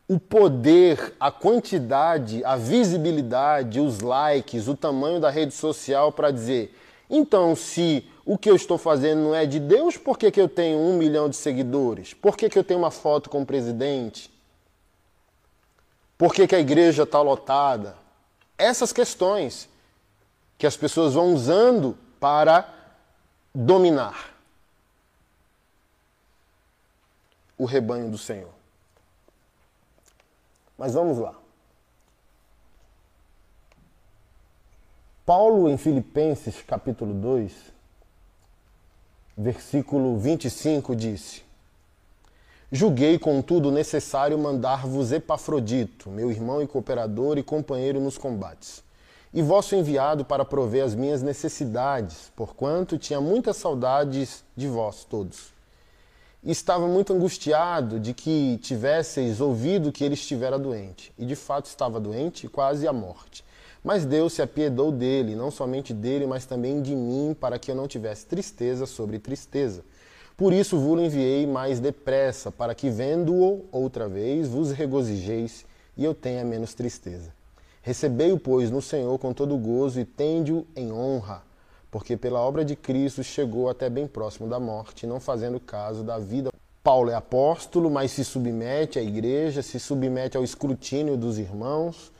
o poder, a quantidade, a visibilidade, os likes, o tamanho da rede social para dizer: então, se o que eu estou fazendo não é de Deus, por que, que eu tenho um milhão de seguidores? Por que, que eu tenho uma foto com o presidente? Por que, que a igreja está lotada? Essas questões que as pessoas vão usando para dominar o rebanho do Senhor. Mas vamos lá. Paulo, em Filipenses capítulo 2, versículo 25, disse: Julguei, contudo, necessário mandar-vos Epafrodito, meu irmão e cooperador e companheiro nos combates e vosso enviado para prover as minhas necessidades, porquanto tinha muitas saudades de vós todos. E estava muito angustiado de que tivesseis ouvido que ele estivera doente. E de fato estava doente, quase à morte. Mas Deus se apiedou dele, não somente dele, mas também de mim, para que eu não tivesse tristeza sobre tristeza. Por isso vos enviei mais depressa, para que, vendo-o outra vez, vos regozijeis e eu tenha menos tristeza. Recebei-o, pois, no Senhor com todo gozo e tende-o em honra, porque pela obra de Cristo chegou até bem próximo da morte, não fazendo caso da vida. Paulo é apóstolo, mas se submete à igreja, se submete ao escrutínio dos irmãos.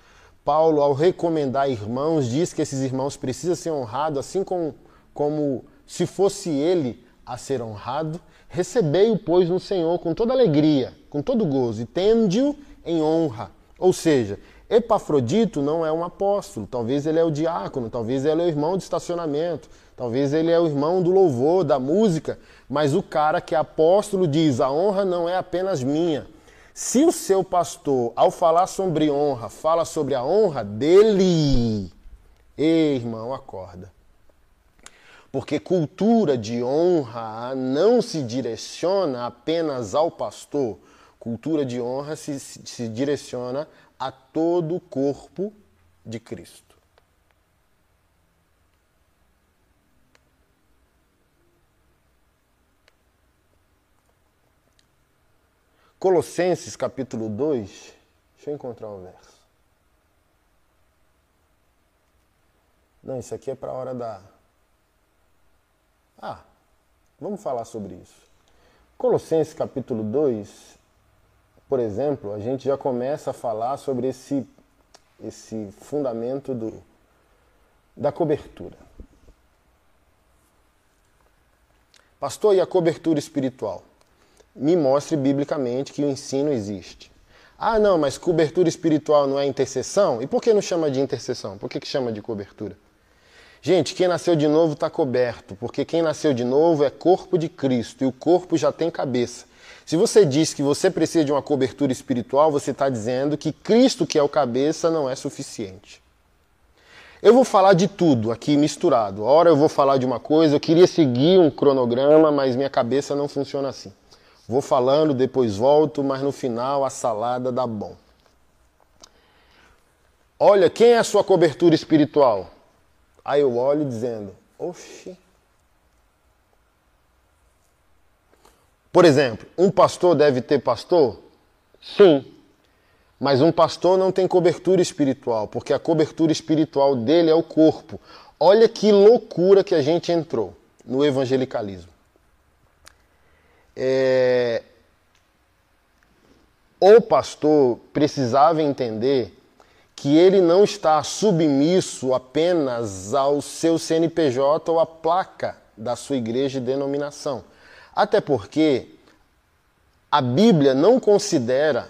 Paulo, ao recomendar irmãos, diz que esses irmãos precisam ser honrados, assim como, como se fosse ele a ser honrado. Recebei-o, pois, no Senhor com toda alegria, com todo gozo, e tende-o em honra. Ou seja, Epafrodito não é um apóstolo, talvez ele é o diácono, talvez ele é o irmão de estacionamento, talvez ele é o irmão do louvor, da música, mas o cara que é apóstolo diz: a honra não é apenas minha. Se o seu pastor, ao falar sobre honra, fala sobre a honra dele, ei, irmão, acorda. Porque cultura de honra não se direciona apenas ao pastor, cultura de honra se, se direciona a todo o corpo de Cristo. Colossenses capítulo 2, deixa eu encontrar o verso. Não, isso aqui é para a hora da. Ah, vamos falar sobre isso. Colossenses capítulo 2, por exemplo, a gente já começa a falar sobre esse, esse fundamento do, da cobertura. Pastor, e a cobertura espiritual? Me mostre biblicamente que o ensino existe. Ah, não, mas cobertura espiritual não é intercessão? E por que não chama de intercessão? Por que, que chama de cobertura? Gente, quem nasceu de novo está coberto, porque quem nasceu de novo é corpo de Cristo e o corpo já tem cabeça. Se você diz que você precisa de uma cobertura espiritual, você está dizendo que Cristo, que é o cabeça, não é suficiente. Eu vou falar de tudo aqui misturado. Ora eu vou falar de uma coisa, eu queria seguir um cronograma, mas minha cabeça não funciona assim. Vou falando, depois volto, mas no final a salada dá bom. Olha, quem é a sua cobertura espiritual? Aí eu olho dizendo, oxi, Por exemplo, um pastor deve ter pastor? Sim. Mas um pastor não tem cobertura espiritual, porque a cobertura espiritual dele é o corpo. Olha que loucura que a gente entrou no evangelicalismo. É... O pastor precisava entender que ele não está submisso apenas ao seu CNPJ ou à placa da sua igreja e denominação. Até porque a Bíblia não considera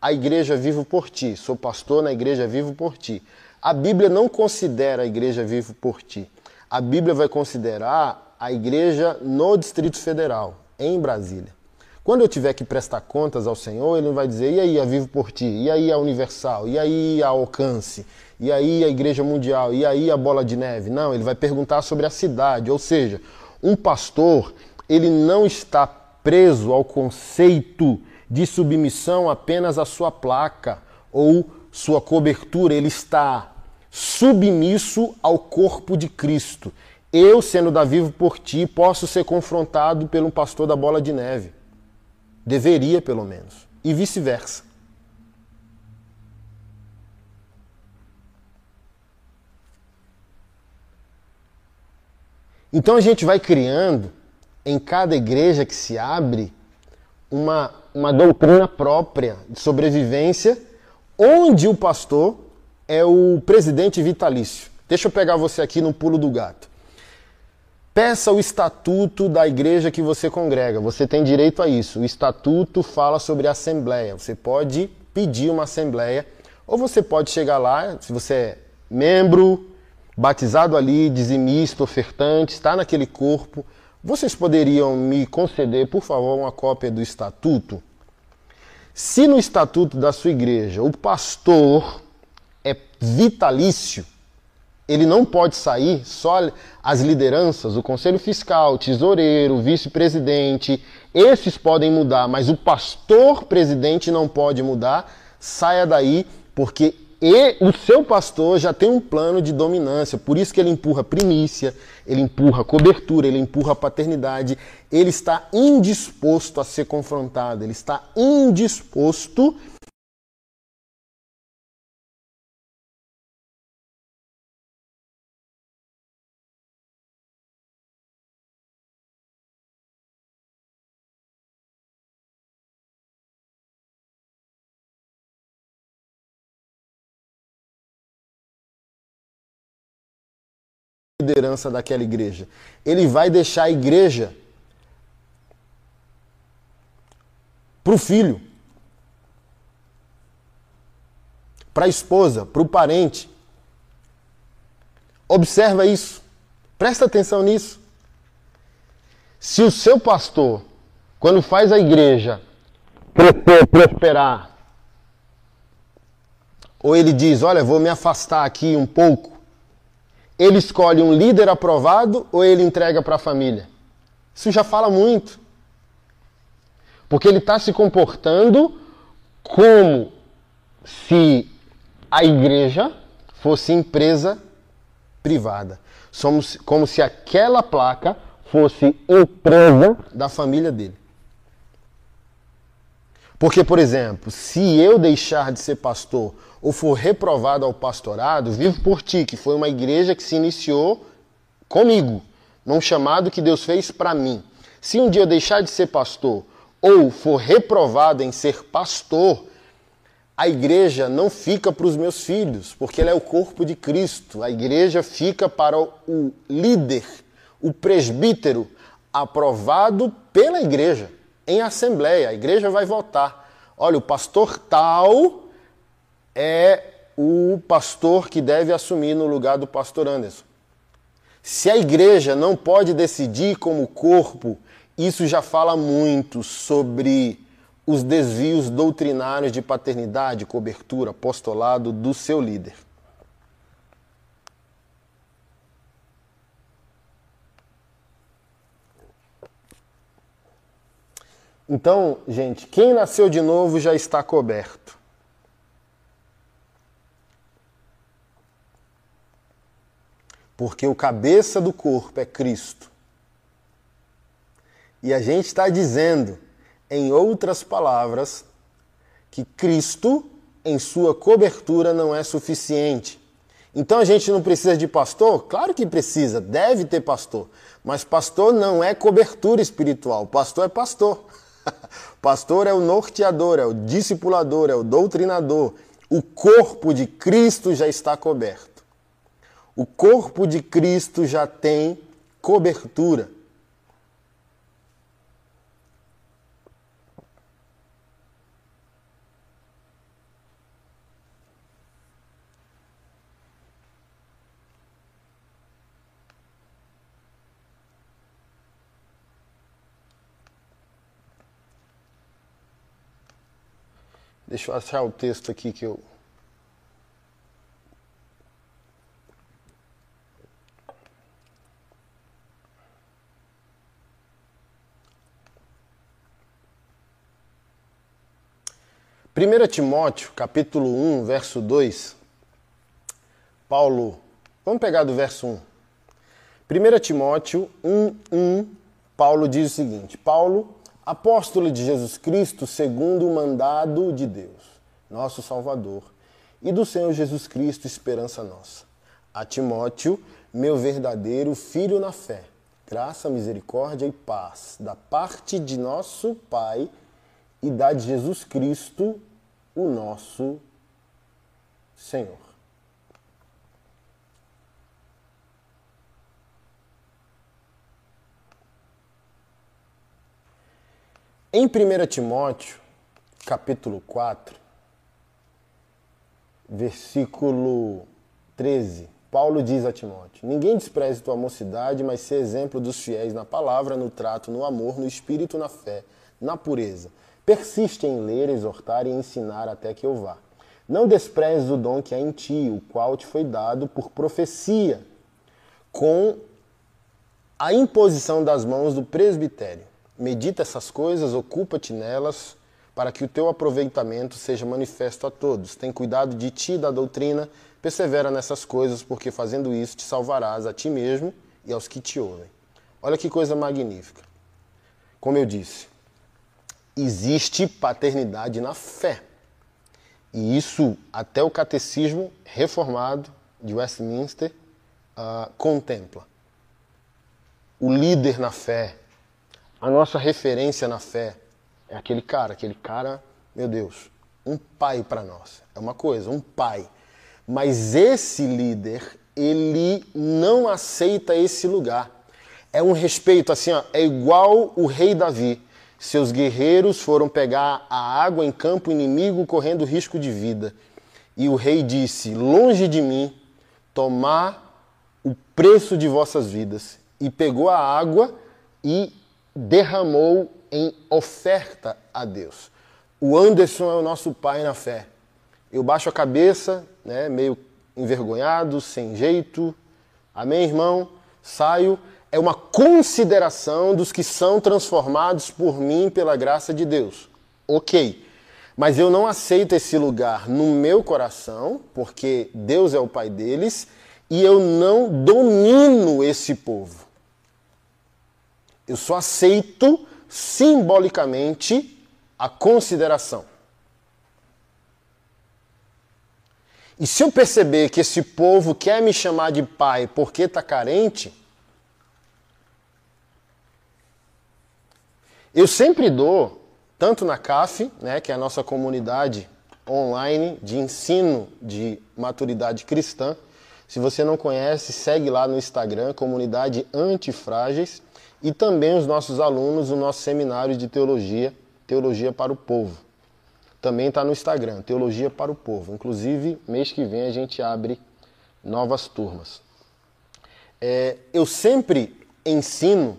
a igreja vivo por ti. Sou pastor na igreja vivo por ti. A Bíblia não considera a igreja vivo por ti. A Bíblia vai considerar a igreja no Distrito Federal, em Brasília. Quando eu tiver que prestar contas ao Senhor, ele vai dizer: e aí a Vivo por Ti? E aí a Universal? E aí a Alcance? E aí a Igreja Mundial? E aí a Bola de Neve? Não, ele vai perguntar sobre a cidade, ou seja, um pastor, ele não está preso ao conceito de submissão apenas à sua placa ou sua cobertura, ele está submisso ao corpo de Cristo. Eu, sendo da Vivo por Ti, posso ser confrontado pelo pastor da bola de neve. Deveria, pelo menos. E vice-versa. Então a gente vai criando em cada igreja que se abre uma, uma doutrina própria de sobrevivência, onde o pastor é o presidente vitalício. Deixa eu pegar você aqui no pulo do gato. Peça o estatuto da igreja que você congrega. Você tem direito a isso. O estatuto fala sobre assembleia. Você pode pedir uma assembleia ou você pode chegar lá, se você é membro, batizado ali, dizimista, ofertante, está naquele corpo. Vocês poderiam me conceder, por favor, uma cópia do estatuto? Se no estatuto da sua igreja o pastor é vitalício, ele não pode sair, só as lideranças, o conselho fiscal, tesoureiro, vice-presidente, esses podem mudar, mas o pastor presidente não pode mudar. Saia daí, porque e o seu pastor já tem um plano de dominância, por isso que ele empurra primícia, ele empurra cobertura, ele empurra paternidade. Ele está indisposto a ser confrontado, ele está indisposto liderança daquela igreja. Ele vai deixar a igreja para o filho, para a esposa, para o parente. Observa isso. Presta atenção nisso. Se o seu pastor, quando faz a igreja prosperar, ou ele diz: Olha, vou me afastar aqui um pouco, ele escolhe um líder aprovado ou ele entrega para a família? Isso já fala muito. Porque ele está se comportando como se a igreja fosse empresa privada. Somos como se aquela placa fosse empresa da família dele. Porque, por exemplo, se eu deixar de ser pastor ou for reprovado ao pastorado, vivo por ti, que foi uma igreja que se iniciou comigo, num chamado que Deus fez para mim. Se um dia eu deixar de ser pastor ou for reprovado em ser pastor, a igreja não fica para os meus filhos, porque ela é o corpo de Cristo. A igreja fica para o líder, o presbítero, aprovado pela igreja, em assembleia. A igreja vai votar. Olha, o pastor tal é o pastor que deve assumir no lugar do pastor Anderson. Se a igreja não pode decidir como corpo, isso já fala muito sobre os desvios doutrinários de paternidade, cobertura, apostolado do seu líder. Então, gente, quem nasceu de novo já está coberto. Porque o cabeça do corpo é Cristo. E a gente está dizendo, em outras palavras, que Cristo, em sua cobertura, não é suficiente. Então a gente não precisa de pastor? Claro que precisa, deve ter pastor. Mas pastor não é cobertura espiritual, pastor é pastor. pastor é o norteador, é o discipulador, é o doutrinador. O corpo de Cristo já está coberto. O corpo de Cristo já tem cobertura. Deixa eu achar o texto aqui que eu. Primeira Timóteo, capítulo 1, verso 2. Paulo, vamos pegar do verso 1. 1 Timóteo 1, 1, Paulo diz o seguinte: Paulo, apóstolo de Jesus Cristo, segundo o mandado de Deus, nosso Salvador, e do Senhor Jesus Cristo, esperança nossa. A Timóteo, meu verdadeiro filho na fé, graça, misericórdia e paz, da parte de nosso Pai e da de Jesus Cristo, o nosso Senhor. Em 1 Timóteo, capítulo 4, versículo 13, Paulo diz a Timóteo: Ninguém despreze tua mocidade, mas seja exemplo dos fiéis na palavra, no trato, no amor, no espírito, na fé, na pureza. Persiste em ler, exortar e ensinar até que eu vá. Não desprezes o dom que há em ti, o qual te foi dado por profecia, com a imposição das mãos do presbitério. Medita essas coisas, ocupa-te nelas, para que o teu aproveitamento seja manifesto a todos. Tem cuidado de ti e da doutrina, persevera nessas coisas, porque fazendo isso te salvarás a ti mesmo e aos que te ouvem. Olha que coisa magnífica. Como eu disse, existe paternidade na fé. E isso até o catecismo reformado de Westminster uh, contempla. O líder na fé, a nossa referência na fé é aquele cara, aquele cara, meu Deus, um pai para nós. É uma coisa, um pai. Mas esse líder, ele não aceita esse lugar. É um respeito assim, ó, é igual o rei Davi. Seus guerreiros foram pegar a água em campo inimigo correndo risco de vida. E o rei disse: Longe de mim tomar o preço de vossas vidas. E pegou a água e derramou em oferta a Deus. O Anderson é o nosso pai na fé. Eu baixo a cabeça, né, meio envergonhado, sem jeito. Amém, irmão? Saio. É uma consideração dos que são transformados por mim pela graça de Deus. Ok. Mas eu não aceito esse lugar no meu coração, porque Deus é o pai deles, e eu não domino esse povo. Eu só aceito simbolicamente a consideração. E se eu perceber que esse povo quer me chamar de pai porque está carente, eu sempre dou, tanto na CAF, né, que é a nossa comunidade online de ensino de maturidade cristã. Se você não conhece, segue lá no Instagram, Comunidade Antifrágeis e também os nossos alunos o nosso seminário de teologia, Teologia para o Povo. Também está no Instagram, Teologia para o Povo. Inclusive, mês que vem a gente abre novas turmas. É, eu sempre ensino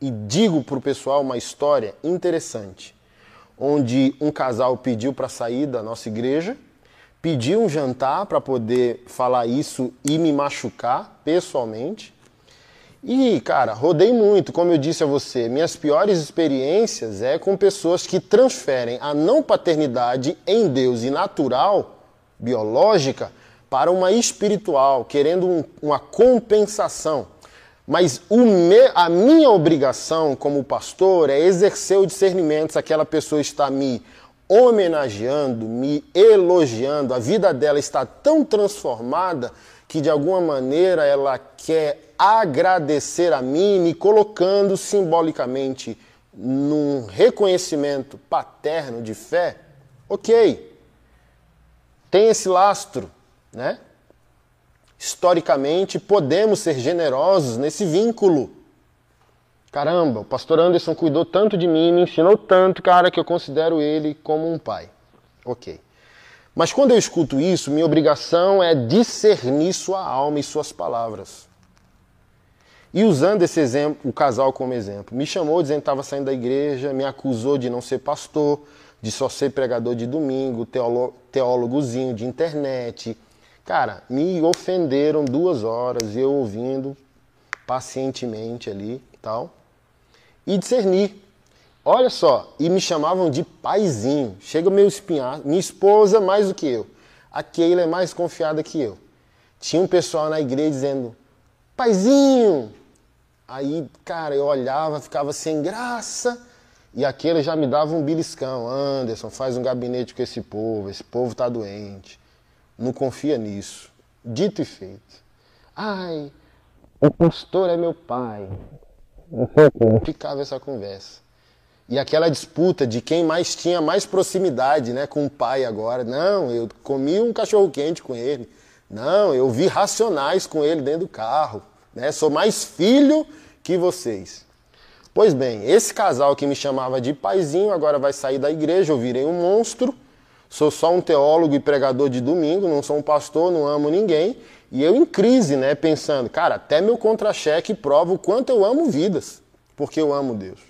e digo para o pessoal uma história interessante, onde um casal pediu para sair da nossa igreja, pediu um jantar para poder falar isso e me machucar pessoalmente. E, cara, rodei muito, como eu disse a você. Minhas piores experiências é com pessoas que transferem a não paternidade em Deus e natural, biológica, para uma espiritual, querendo um, uma compensação. Mas me, a minha obrigação como pastor é exercer o discernimento se aquela pessoa está me homenageando, me elogiando, a vida dela está tão transformada que de alguma maneira ela quer agradecer a mim, me colocando simbolicamente num reconhecimento paterno de fé, ok. Tem esse lastro, né? Historicamente, podemos ser generosos nesse vínculo. Caramba, o pastor Anderson cuidou tanto de mim, me ensinou tanto, cara, que eu considero ele como um pai. Ok. Mas quando eu escuto isso, minha obrigação é discernir sua alma e suas palavras. E usando esse exemplo, o casal como exemplo, me chamou dizendo que estava saindo da igreja, me acusou de não ser pastor, de só ser pregador de domingo, teólogozinho de internet. Cara, me ofenderam duas horas, eu ouvindo pacientemente ali tal. E discernir. Olha só, e me chamavam de paizinho. Chega meio espinhar. Minha esposa mais do que eu. A Keila é mais confiada que eu. Tinha um pessoal na igreja dizendo, paizinho. Aí, cara, eu olhava, ficava sem graça. E aquele já me dava um beliscão. Anderson, faz um gabinete com esse povo. Esse povo tá doente. Não confia nisso. Dito e feito. Ai, o pastor é meu pai. Ficava essa conversa. E aquela disputa de quem mais tinha mais proximidade né, com o pai agora. Não, eu comi um cachorro quente com ele. Não, eu vi racionais com ele dentro do carro. Né? Sou mais filho que vocês. Pois bem, esse casal que me chamava de paizinho agora vai sair da igreja, eu virei um monstro. Sou só um teólogo e pregador de domingo, não sou um pastor, não amo ninguém. E eu em crise, né, pensando, cara, até meu contra-cheque prova o quanto eu amo vidas, porque eu amo Deus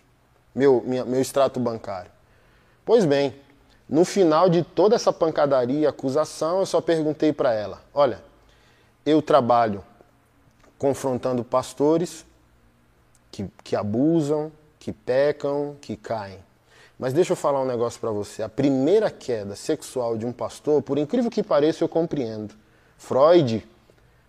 meu, minha, meu extrato bancário. Pois bem, no final de toda essa pancadaria acusação, eu só perguntei para ela: olha, eu trabalho confrontando pastores que, que abusam, que pecam, que caem. Mas deixa eu falar um negócio para você. A primeira queda sexual de um pastor, por incrível que pareça, eu compreendo. Freud,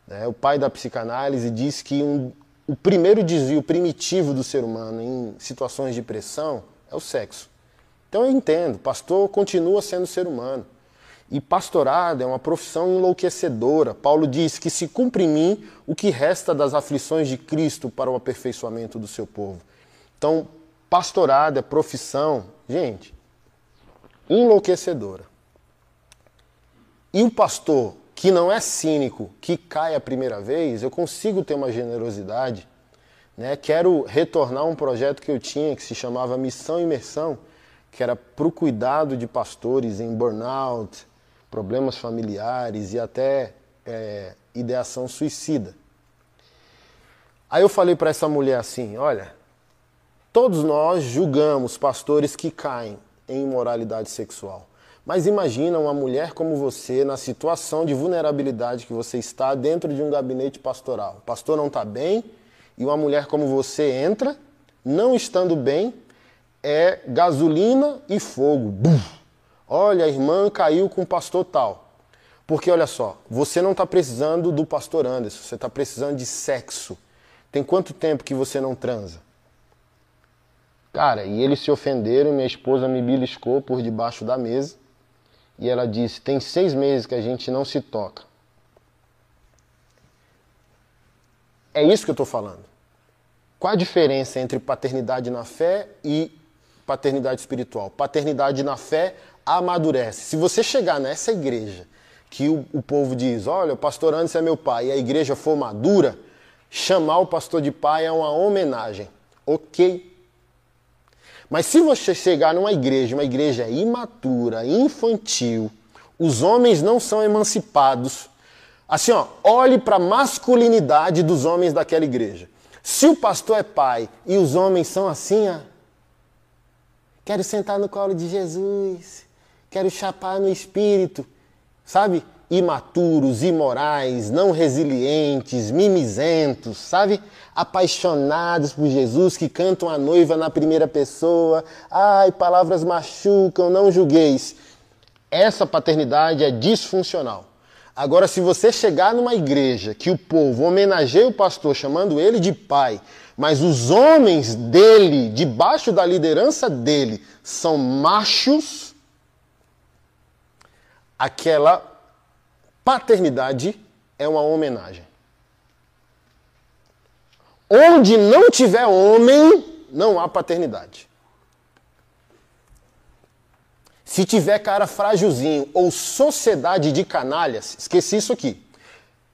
né, o pai da psicanálise, diz que um, o primeiro desvio primitivo do ser humano em situações de pressão é o sexo. Então eu entendo, pastor continua sendo ser humano. E pastorado é uma profissão enlouquecedora. Paulo diz que se cumpre em mim o que resta das aflições de Cristo para o aperfeiçoamento do seu povo. Então, pastorado é profissão, gente, enlouquecedora. E o pastor que não é cínico, que cai a primeira vez, eu consigo ter uma generosidade. Né? Quero retornar um projeto que eu tinha que se chamava Missão Imersão, que era para o cuidado de pastores em burnout, problemas familiares e até é, ideação suicida. Aí eu falei para essa mulher assim: olha, todos nós julgamos pastores que caem em imoralidade sexual. Mas imagina uma mulher como você na situação de vulnerabilidade que você está dentro de um gabinete pastoral. O pastor não está bem e uma mulher como você entra, não estando bem, é gasolina e fogo. Olha, a irmã caiu com o pastor tal. Porque olha só, você não está precisando do pastor Anderson, você está precisando de sexo. Tem quanto tempo que você não transa? Cara, e eles se ofenderam, minha esposa me beliscou por debaixo da mesa e ela disse: Tem seis meses que a gente não se toca. É isso que eu estou falando. Qual a diferença entre paternidade na fé e paternidade espiritual? Paternidade na fé amadurece. Se você chegar nessa igreja que o, o povo diz: Olha, o pastor Anderson é meu pai, e a igreja for madura, chamar o pastor de pai é uma homenagem. Ok, mas se você chegar numa igreja, uma igreja imatura, infantil, os homens não são emancipados. Assim, ó, olhe para a masculinidade dos homens daquela igreja. Se o pastor é pai e os homens são assim, ó, quero sentar no colo de Jesus, quero chapar no espírito, sabe? Imaturos, imorais, não resilientes, mimizentos, sabe? Apaixonados por Jesus, que cantam a noiva na primeira pessoa. Ai, palavras machucam, não julgueis. Essa paternidade é disfuncional. Agora, se você chegar numa igreja que o povo homenageia o pastor chamando ele de pai, mas os homens dele, debaixo da liderança dele, são machos, aquela paternidade é uma homenagem. Onde não tiver homem, não há paternidade. Se tiver cara frágilzinho ou sociedade de canalhas, esqueci isso aqui.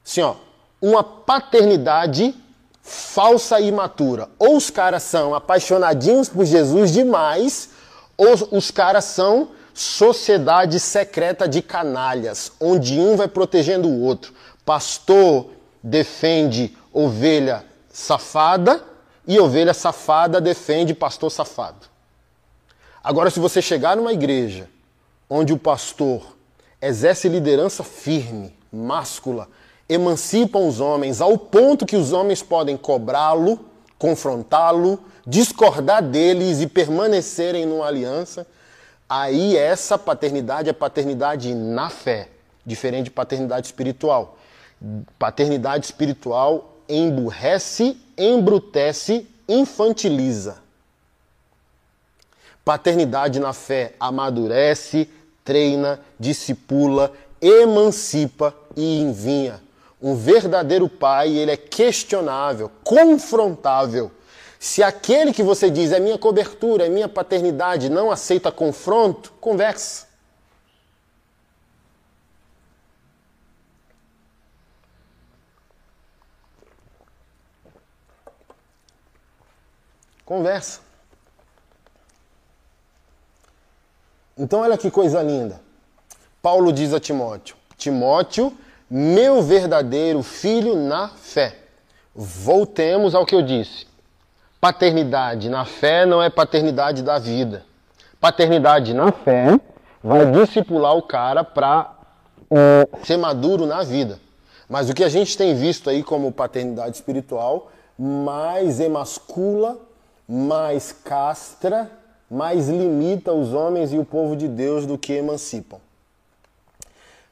Assim, ó, uma paternidade falsa e imatura. Ou os caras são apaixonadinhos por Jesus demais, ou os caras são sociedade secreta de canalhas, onde um vai protegendo o outro. Pastor defende ovelha safada e ovelha safada defende pastor safado. Agora, se você chegar numa igreja onde o pastor exerce liderança firme, máscula, emancipam os homens ao ponto que os homens podem cobrá-lo, confrontá-lo, discordar deles e permanecerem numa aliança, aí essa paternidade é paternidade na fé, diferente de paternidade espiritual. Paternidade espiritual emburrece, embrutece, infantiliza. Paternidade na fé amadurece, treina, discipula, emancipa e envinha. Um verdadeiro pai, ele é questionável, confrontável. Se aquele que você diz é minha cobertura, é minha paternidade, não aceita confronto, conversa. Conversa. Então, olha que coisa linda. Paulo diz a Timóteo: Timóteo, meu verdadeiro filho na fé. Voltemos ao que eu disse. Paternidade na fé não é paternidade da vida. Paternidade na fé vai discipular o cara para é, ser maduro na vida. Mas o que a gente tem visto aí como paternidade espiritual mais emascula, mais castra, mais limita os homens e o povo de Deus do que emancipam.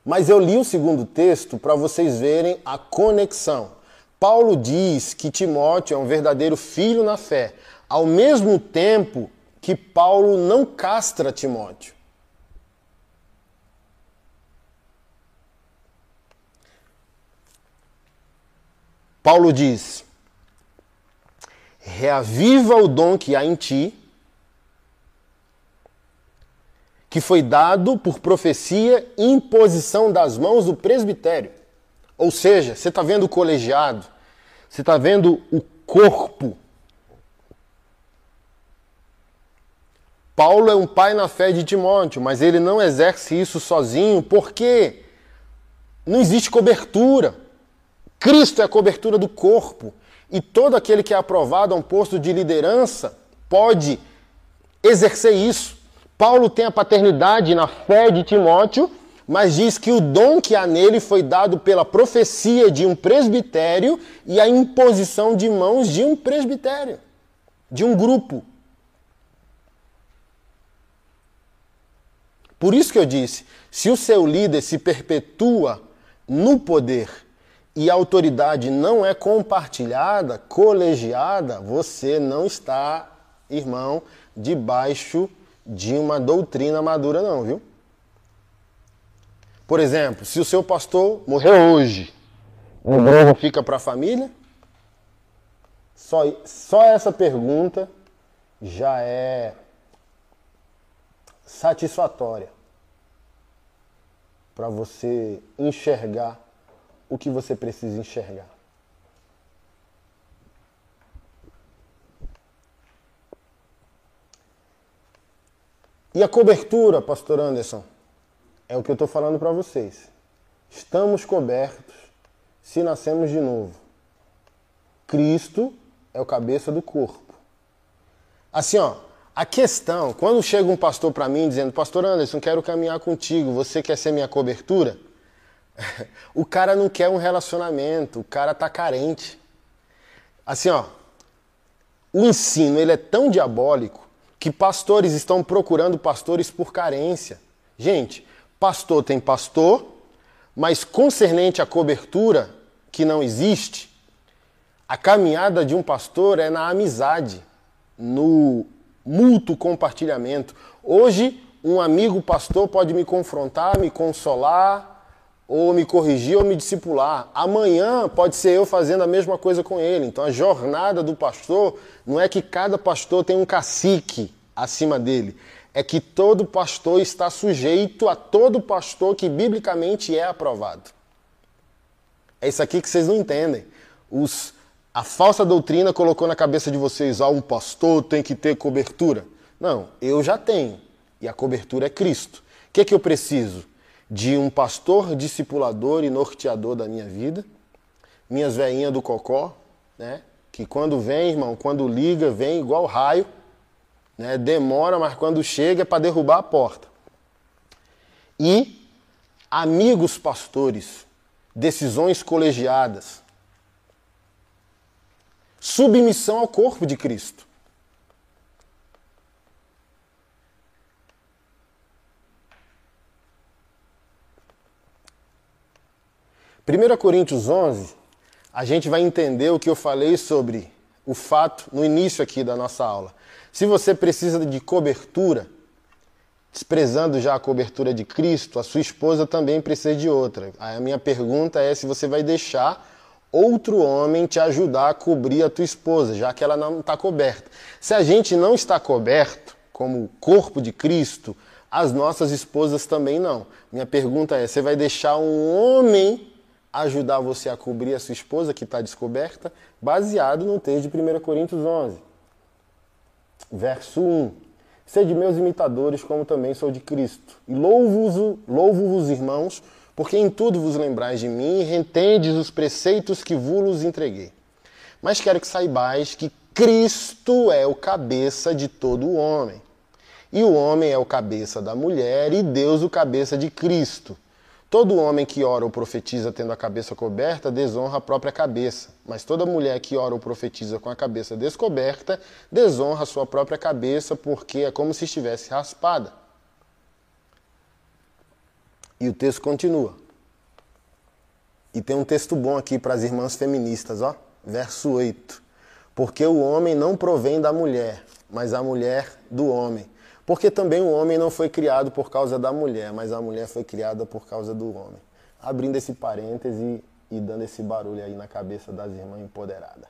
Mas eu li o segundo texto para vocês verem a conexão. Paulo diz que Timóteo é um verdadeiro filho na fé, ao mesmo tempo que Paulo não castra Timóteo. Paulo diz: reaviva o dom que há em ti que foi dado por profecia e imposição das mãos do presbitério. Ou seja, você está vendo o colegiado, você está vendo o corpo. Paulo é um pai na fé de Timóteo, mas ele não exerce isso sozinho porque não existe cobertura. Cristo é a cobertura do corpo e todo aquele que é aprovado a um posto de liderança pode exercer isso. Paulo tem a paternidade na fé de Timóteo, mas diz que o dom que há nele foi dado pela profecia de um presbitério e a imposição de mãos de um presbitério, de um grupo. Por isso que eu disse: se o seu líder se perpetua no poder e a autoridade não é compartilhada, colegiada, você não está, irmão, debaixo de uma doutrina madura, não, viu? Por exemplo, se o seu pastor morreu hoje, o igreja fica para a família? Só, só essa pergunta já é satisfatória para você enxergar o que você precisa enxergar. E a cobertura, pastor Anderson, é o que eu estou falando para vocês. Estamos cobertos se nascemos de novo. Cristo é o cabeça do corpo. Assim, ó, a questão, quando chega um pastor para mim dizendo, pastor Anderson, quero caminhar contigo, você quer ser minha cobertura? o cara não quer um relacionamento, o cara tá carente. Assim, ó, o ensino, ele é tão diabólico que pastores estão procurando pastores por carência. Gente, pastor tem pastor, mas concernente à cobertura que não existe, a caminhada de um pastor é na amizade, no mútuo compartilhamento. Hoje, um amigo pastor pode me confrontar, me consolar, ou me corrigir ou me discipular. Amanhã pode ser eu fazendo a mesma coisa com ele. Então a jornada do pastor não é que cada pastor tem um cacique acima dele, é que todo pastor está sujeito a todo pastor que biblicamente é aprovado. É isso aqui que vocês não entendem. Os, a falsa doutrina colocou na cabeça de vocês, ah, um pastor tem que ter cobertura. Não, eu já tenho. E a cobertura é Cristo. O que, é que eu preciso? de um pastor discipulador e norteador da minha vida, minhas veinhas do cocó, né? Que quando vem, irmão, quando liga, vem igual raio, né? Demora, mas quando chega é para derrubar a porta. E amigos pastores, decisões colegiadas, submissão ao corpo de Cristo. Primeira Coríntios 11, a gente vai entender o que eu falei sobre o fato no início aqui da nossa aula. Se você precisa de cobertura, desprezando já a cobertura de Cristo, a sua esposa também precisa de outra. A minha pergunta é se você vai deixar outro homem te ajudar a cobrir a tua esposa, já que ela não está coberta. Se a gente não está coberto, como corpo de Cristo, as nossas esposas também não. Minha pergunta é: você vai deixar um homem ajudar você a cobrir a sua esposa que está descoberta, baseado no texto de 1 Coríntios 11, verso 1. Sede meus imitadores, como também sou de Cristo. E louvo-vos, louvo-vos irmãos, porque em tudo vos lembrais de mim e retendes os preceitos que vos entreguei. Mas quero que saibais que Cristo é o cabeça de todo o homem. E o homem é o cabeça da mulher e Deus o cabeça de Cristo. Todo homem que ora ou profetiza tendo a cabeça coberta desonra a própria cabeça, mas toda mulher que ora ou profetiza com a cabeça descoberta desonra a sua própria cabeça, porque é como se estivesse raspada. E o texto continua. E tem um texto bom aqui para as irmãs feministas, ó, verso 8. Porque o homem não provém da mulher, mas a mulher do homem. Porque também o homem não foi criado por causa da mulher, mas a mulher foi criada por causa do homem. Abrindo esse parêntese e dando esse barulho aí na cabeça das irmãs empoderadas.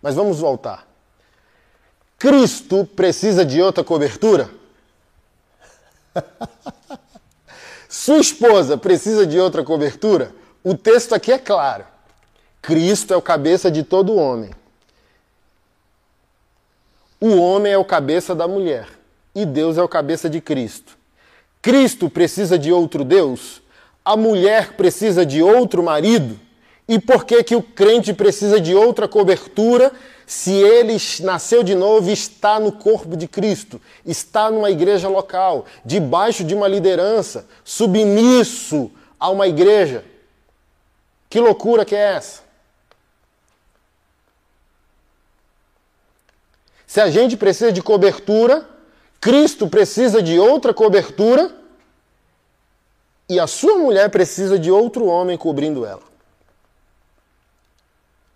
Mas vamos voltar. Cristo precisa de outra cobertura? Sua esposa precisa de outra cobertura? O texto aqui é claro. Cristo é o cabeça de todo homem. O homem é o cabeça da mulher e Deus é o cabeça de Cristo. Cristo precisa de outro Deus? A mulher precisa de outro marido? E por que que o crente precisa de outra cobertura se ele nasceu de novo e está no corpo de Cristo, está numa igreja local, debaixo de uma liderança, submisso a uma igreja? Que loucura que é essa? Se a gente precisa de cobertura, Cristo precisa de outra cobertura e a sua mulher precisa de outro homem cobrindo ela.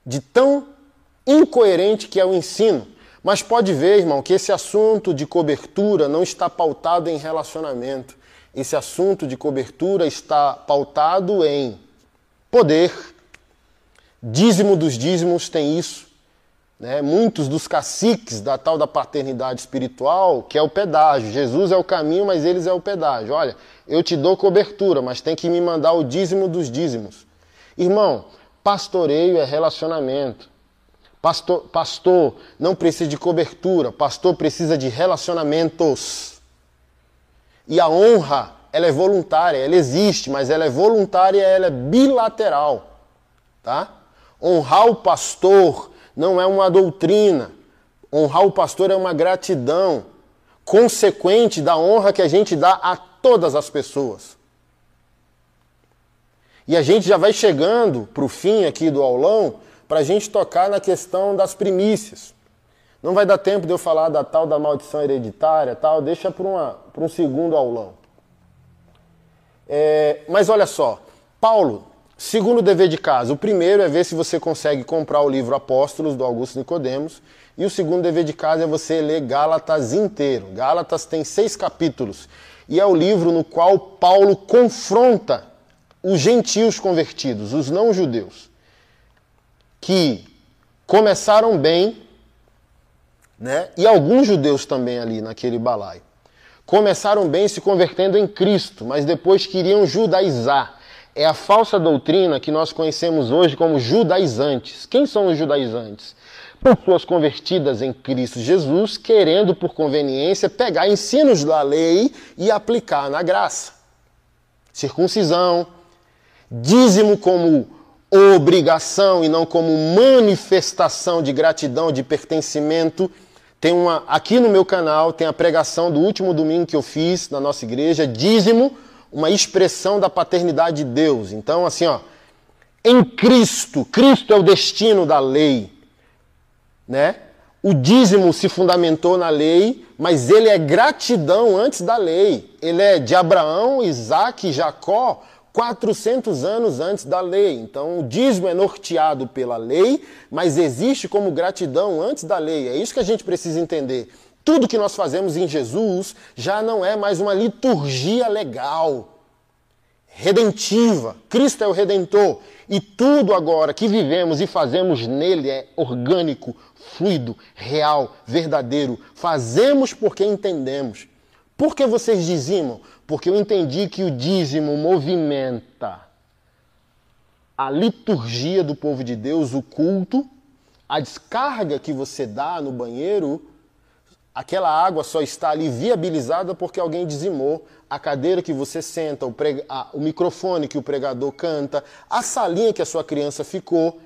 De tão incoerente que é o ensino. Mas pode ver, irmão, que esse assunto de cobertura não está pautado em relacionamento. Esse assunto de cobertura está pautado em poder. Dízimo dos dízimos tem isso. Né? Muitos dos caciques da tal da paternidade espiritual, que é o pedágio. Jesus é o caminho, mas eles é o pedágio. Olha, eu te dou cobertura, mas tem que me mandar o dízimo dos dízimos. Irmão, pastoreio é relacionamento. Pastor, pastor não precisa de cobertura, pastor precisa de relacionamentos. E a honra, ela é voluntária, ela existe, mas ela é voluntária, ela é bilateral, tá? Honrar o pastor não é uma doutrina. Honrar o pastor é uma gratidão consequente da honra que a gente dá a todas as pessoas. E a gente já vai chegando para o fim aqui do aulão para a gente tocar na questão das primícias. Não vai dar tempo de eu falar da tal da maldição hereditária, tal, deixa para um segundo aulão. É, mas olha só, Paulo Segundo dever de casa, o primeiro é ver se você consegue comprar o livro Apóstolos do Augusto Nicodemos, e o segundo dever de casa é você ler Gálatas inteiro. Gálatas tem seis capítulos e é o livro no qual Paulo confronta os gentios convertidos, os não-judeus, que começaram bem, né? E alguns judeus também ali naquele balaio. Começaram bem se convertendo em Cristo, mas depois queriam judaizar é a falsa doutrina que nós conhecemos hoje como judaizantes. Quem são os judaizantes? Pessoas convertidas em Cristo Jesus, querendo por conveniência pegar ensinos da lei e aplicar na graça. Circuncisão, dízimo como obrigação e não como manifestação de gratidão, de pertencimento. Tem uma aqui no meu canal tem a pregação do último domingo que eu fiz na nossa igreja, dízimo uma expressão da paternidade de Deus. Então, assim, ó, em Cristo, Cristo é o destino da lei, né? O dízimo se fundamentou na lei, mas ele é gratidão antes da lei. Ele é de Abraão, Isaac e Jacó 400 anos antes da lei. Então, o dízimo é norteado pela lei, mas existe como gratidão antes da lei. É isso que a gente precisa entender. Tudo que nós fazemos em Jesus já não é mais uma liturgia legal, redentiva. Cristo é o redentor. E tudo agora que vivemos e fazemos nele é orgânico, fluido, real, verdadeiro. Fazemos porque entendemos. Por que vocês dizimam? Porque eu entendi que o dízimo movimenta a liturgia do povo de Deus, o culto, a descarga que você dá no banheiro, aquela água só está ali viabilizada porque alguém dizimou. A cadeira que você senta, o, prega, o microfone que o pregador canta, a salinha que a sua criança ficou.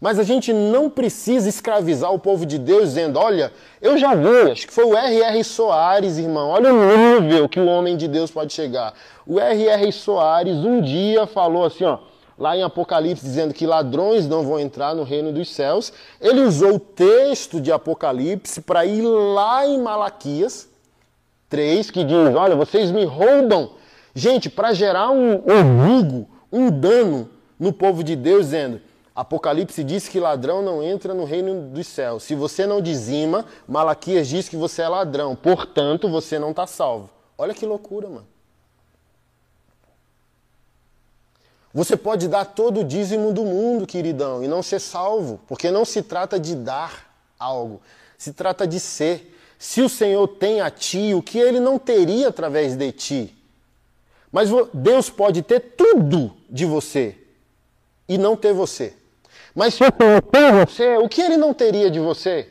Mas a gente não precisa escravizar o povo de Deus dizendo: olha, eu já vi, acho que foi o R.R. Soares, irmão, olha o nível que o homem de Deus pode chegar. O R.R. Soares um dia falou assim, ó, lá em Apocalipse, dizendo que ladrões não vão entrar no reino dos céus. Ele usou o texto de Apocalipse para ir lá em Malaquias 3, que diz: olha, vocês me roubam. Gente, para gerar um, um um dano no povo de Deus, dizendo Apocalipse diz que ladrão não entra no reino dos céus. Se você não dizima, Malaquias diz que você é ladrão. Portanto, você não está salvo. Olha que loucura, mano. Você pode dar todo o dízimo do mundo, queridão, e não ser salvo, porque não se trata de dar algo, se trata de ser. Se o Senhor tem a ti o que ele não teria através de ti. Mas Deus pode ter tudo de você e não ter você. Mas se eu colocar você, o que ele não teria de você?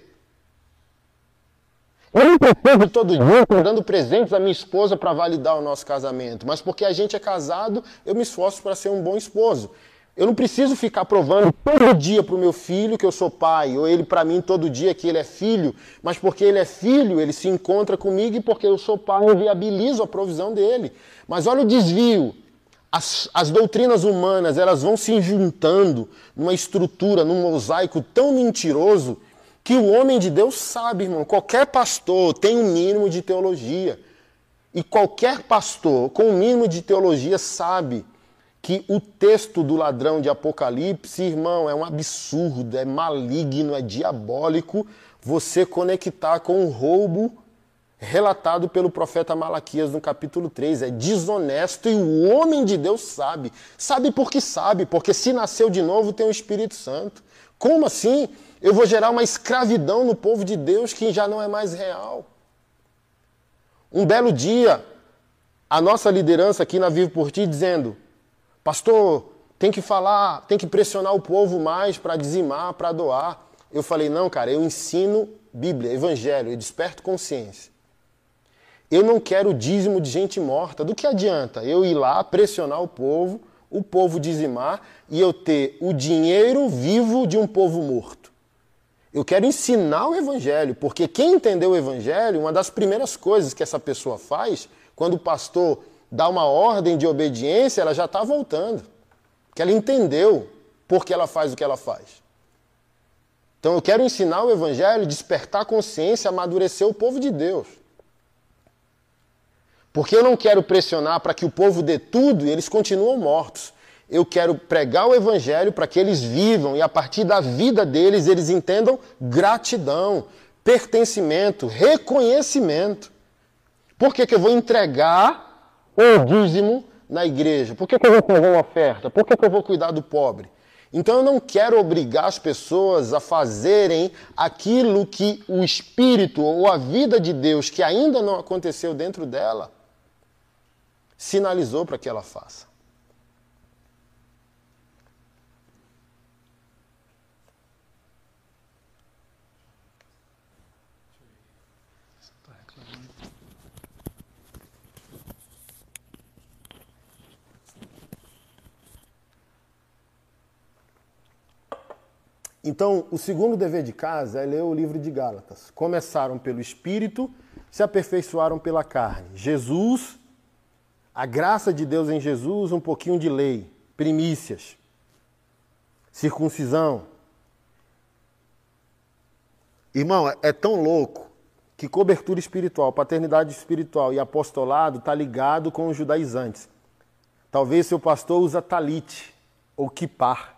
Eu não preciso todo dia dando presentes à minha esposa para validar o nosso casamento, mas porque a gente é casado, eu me esforço para ser um bom esposo. Eu não preciso ficar provando todo dia para o meu filho que eu sou pai, ou ele para mim todo dia que ele é filho, mas porque ele é filho, ele se encontra comigo e porque eu sou pai, eu viabilizo a provisão dele. Mas olha o desvio as, as doutrinas humanas elas vão se juntando numa estrutura, num mosaico tão mentiroso que o homem de Deus sabe, irmão. Qualquer pastor tem um mínimo de teologia. E qualquer pastor com um mínimo de teologia sabe que o texto do ladrão de Apocalipse, irmão, é um absurdo, é maligno, é diabólico você conectar com o roubo relatado pelo profeta Malaquias no capítulo 3. É desonesto e o homem de Deus sabe. Sabe porque sabe, porque se nasceu de novo tem o Espírito Santo. Como assim? Eu vou gerar uma escravidão no povo de Deus que já não é mais real. Um belo dia, a nossa liderança aqui na Vivo por Ti dizendo: Pastor, tem que falar, tem que pressionar o povo mais para dizimar, para doar. Eu falei: Não, cara, eu ensino Bíblia, Evangelho, eu desperto consciência. Eu não quero dízimo de gente morta. Do que adianta eu ir lá pressionar o povo, o povo dizimar e eu ter o dinheiro vivo de um povo morto? Eu quero ensinar o evangelho, porque quem entendeu o evangelho, uma das primeiras coisas que essa pessoa faz, quando o pastor dá uma ordem de obediência, ela já está voltando. Que ela entendeu por que ela faz o que ela faz. Então eu quero ensinar o evangelho, despertar consciência, amadurecer o povo de Deus. Porque eu não quero pressionar para que o povo dê tudo e eles continuam mortos. Eu quero pregar o evangelho para que eles vivam e a partir da vida deles eles entendam gratidão, pertencimento, reconhecimento. Por que, que eu vou entregar o dízimo na igreja? Por que, que eu vou fazer uma oferta? Por que, que eu vou cuidar do pobre? Então eu não quero obrigar as pessoas a fazerem aquilo que o Espírito ou a vida de Deus, que ainda não aconteceu dentro dela, sinalizou para que ela faça. Então, o segundo dever de casa é ler o livro de Gálatas. Começaram pelo Espírito, se aperfeiçoaram pela carne. Jesus a graça de Deus em Jesus, um pouquinho de lei, primícias, circuncisão. Irmão, é tão louco que cobertura espiritual, paternidade espiritual e apostolado está ligado com os judaizantes. Talvez seu pastor usa talite ou kipar.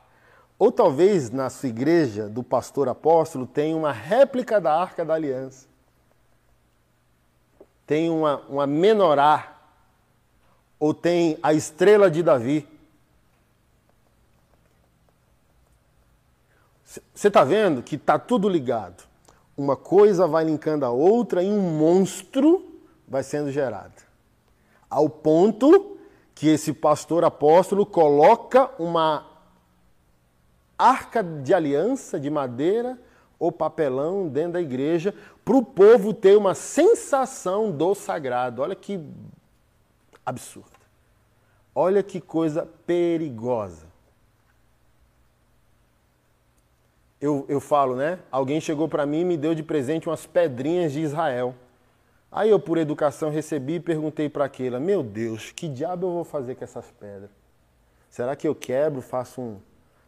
Ou talvez na sua igreja do pastor apóstolo tenha uma réplica da Arca da Aliança. Tem uma, uma menorá. Ou tem a estrela de Davi. Você está vendo que está tudo ligado. Uma coisa vai linkando a outra e um monstro vai sendo gerado. Ao ponto que esse pastor apóstolo coloca uma arca de aliança de madeira ou papelão dentro da igreja para o povo ter uma sensação do sagrado. Olha que absurdo. Olha que coisa perigosa. eu, eu falo, né? Alguém chegou para mim e me deu de presente umas pedrinhas de Israel. Aí eu, por educação, recebi e perguntei para aquela: Meu Deus, que diabo eu vou fazer com essas pedras? Será que eu quebro, faço um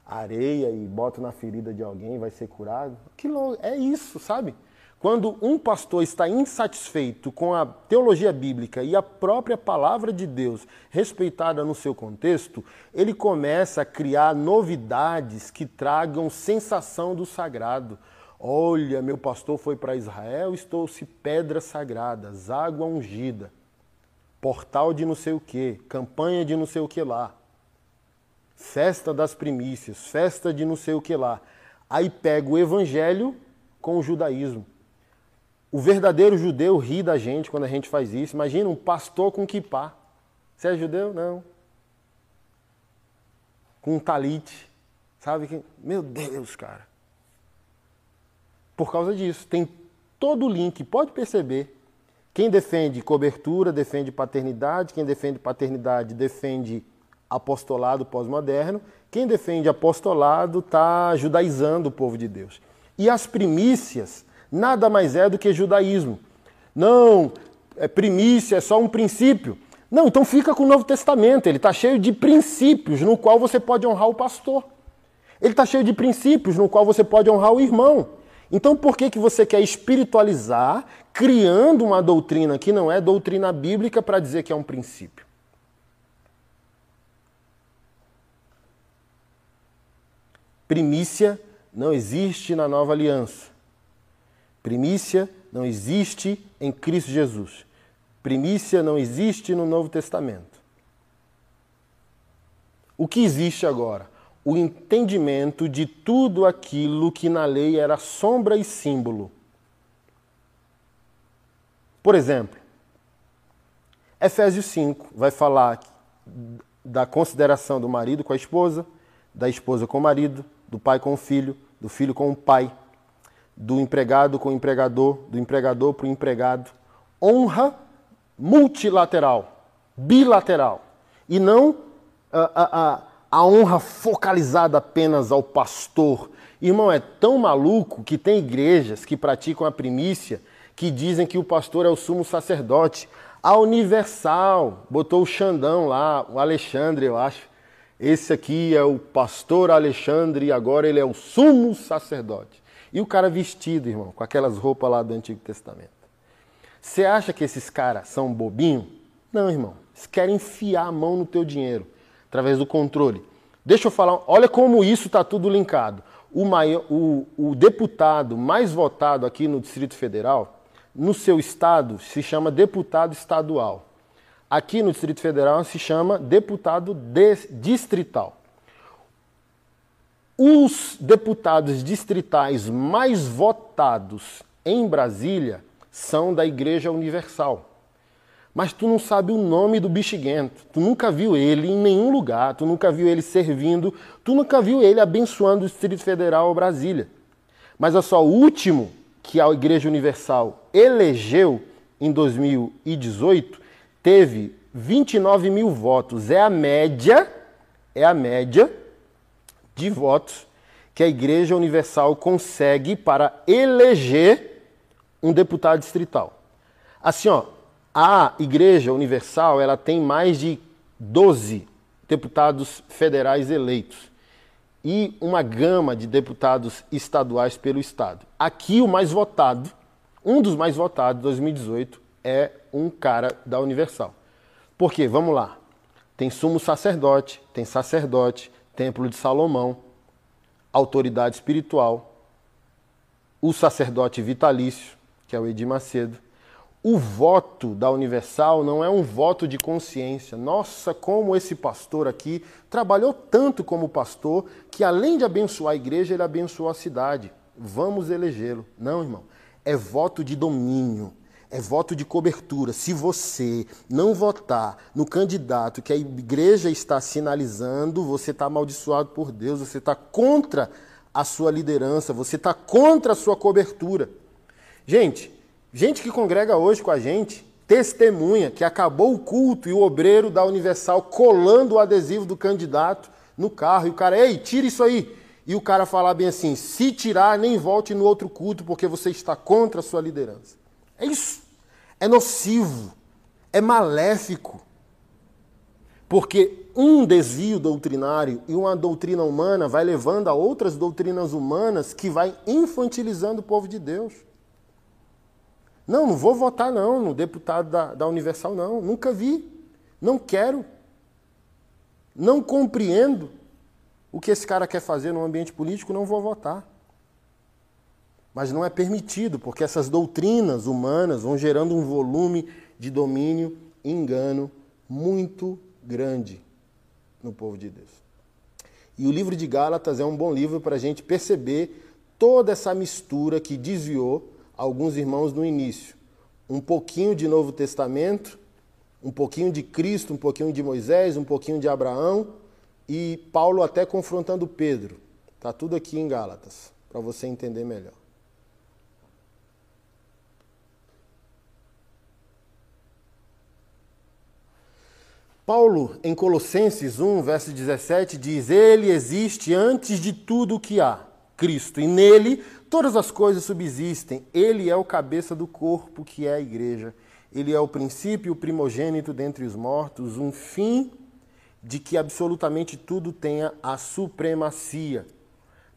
areia e boto na ferida de alguém vai ser curado? Que louco, é isso, sabe? Quando um pastor está insatisfeito com a teologia bíblica e a própria palavra de Deus respeitada no seu contexto, ele começa a criar novidades que tragam sensação do sagrado. Olha, meu pastor foi para Israel, estou-se pedras sagradas, água ungida, portal de não sei o que, campanha de não sei o que lá, festa das primícias, festa de não sei o que lá. Aí pega o evangelho com o judaísmo. O verdadeiro judeu ri da gente quando a gente faz isso. Imagina um pastor com kippah. Você é judeu? Não. Com um talite. Sabe que. Meu Deus, cara. Por causa disso. Tem todo o link, pode perceber. Quem defende cobertura defende paternidade, quem defende paternidade defende apostolado pós-moderno, quem defende apostolado está judaizando o povo de Deus. E as primícias nada mais é do que judaísmo. Não, é primícia, é só um princípio. Não, então fica com o Novo Testamento, ele está cheio de princípios no qual você pode honrar o pastor. Ele está cheio de princípios no qual você pode honrar o irmão. Então por que, que você quer espiritualizar, criando uma doutrina que não é doutrina bíblica para dizer que é um princípio? Primícia não existe na nova aliança. Primícia não existe em Cristo Jesus. Primícia não existe no Novo Testamento. O que existe agora? O entendimento de tudo aquilo que na lei era sombra e símbolo. Por exemplo, Efésios 5 vai falar da consideração do marido com a esposa, da esposa com o marido, do pai com o filho, do filho com o pai do empregado com o empregador, do empregador para o empregado. Honra multilateral, bilateral. E não a, a, a honra focalizada apenas ao pastor. Irmão, é tão maluco que tem igrejas que praticam a primícia que dizem que o pastor é o sumo sacerdote. A Universal botou o Xandão lá, o Alexandre, eu acho. Esse aqui é o pastor Alexandre e agora ele é o sumo sacerdote. E o cara vestido, irmão, com aquelas roupas lá do Antigo Testamento. Você acha que esses caras são bobinhos? Não, irmão. Eles querem enfiar a mão no teu dinheiro através do controle. Deixa eu falar, olha como isso está tudo linkado. O, maior, o, o deputado mais votado aqui no Distrito Federal, no seu estado, se chama deputado estadual. Aqui no Distrito Federal se chama deputado distrital. Os deputados distritais mais votados em Brasília são da Igreja Universal. Mas tu não sabe o nome do bexiguento. Tu nunca viu ele em nenhum lugar, tu nunca viu ele servindo, tu nunca viu ele abençoando o Distrito Federal ou Brasília. Mas é só o último que a Igreja Universal elegeu em 2018 teve 29 mil votos. É a média, é a média de votos que a Igreja Universal consegue para eleger um deputado distrital. Assim, ó, a Igreja Universal ela tem mais de 12 deputados federais eleitos e uma gama de deputados estaduais pelo Estado. Aqui, o mais votado, um dos mais votados de 2018, é um cara da Universal. Por quê? Vamos lá. tem sumo sacerdote, tem sacerdote, templo de Salomão, autoridade espiritual, o sacerdote vitalício, que é o Edir Macedo. O voto da Universal não é um voto de consciência. Nossa, como esse pastor aqui trabalhou tanto como pastor que além de abençoar a igreja, ele abençoou a cidade. Vamos elegê-lo. Não, irmão. É voto de domínio é voto de cobertura. Se você não votar no candidato que a igreja está sinalizando, você está amaldiçoado por Deus, você está contra a sua liderança, você está contra a sua cobertura. Gente, gente que congrega hoje com a gente, testemunha que acabou o culto e o obreiro da Universal colando o adesivo do candidato no carro. E o cara, ei, tira isso aí. E o cara falar bem assim: se tirar, nem volte no outro culto, porque você está contra a sua liderança. É isso. É nocivo. É maléfico. Porque um desvio doutrinário e uma doutrina humana vai levando a outras doutrinas humanas que vai infantilizando o povo de Deus. Não, não vou votar não no deputado da, da Universal, não. Nunca vi. Não quero. Não compreendo o que esse cara quer fazer no ambiente político, não vou votar. Mas não é permitido, porque essas doutrinas humanas vão gerando um volume de domínio e engano muito grande no povo de Deus. E o livro de Gálatas é um bom livro para a gente perceber toda essa mistura que desviou alguns irmãos no início. Um pouquinho de Novo Testamento, um pouquinho de Cristo, um pouquinho de Moisés, um pouquinho de Abraão e Paulo até confrontando Pedro. Está tudo aqui em Gálatas, para você entender melhor. Paulo, em Colossenses 1, verso 17, diz: Ele existe antes de tudo o que há, Cristo, e nele todas as coisas subsistem. Ele é o cabeça do corpo, que é a igreja. Ele é o princípio, o primogênito dentre os mortos, um fim de que absolutamente tudo tenha a supremacia,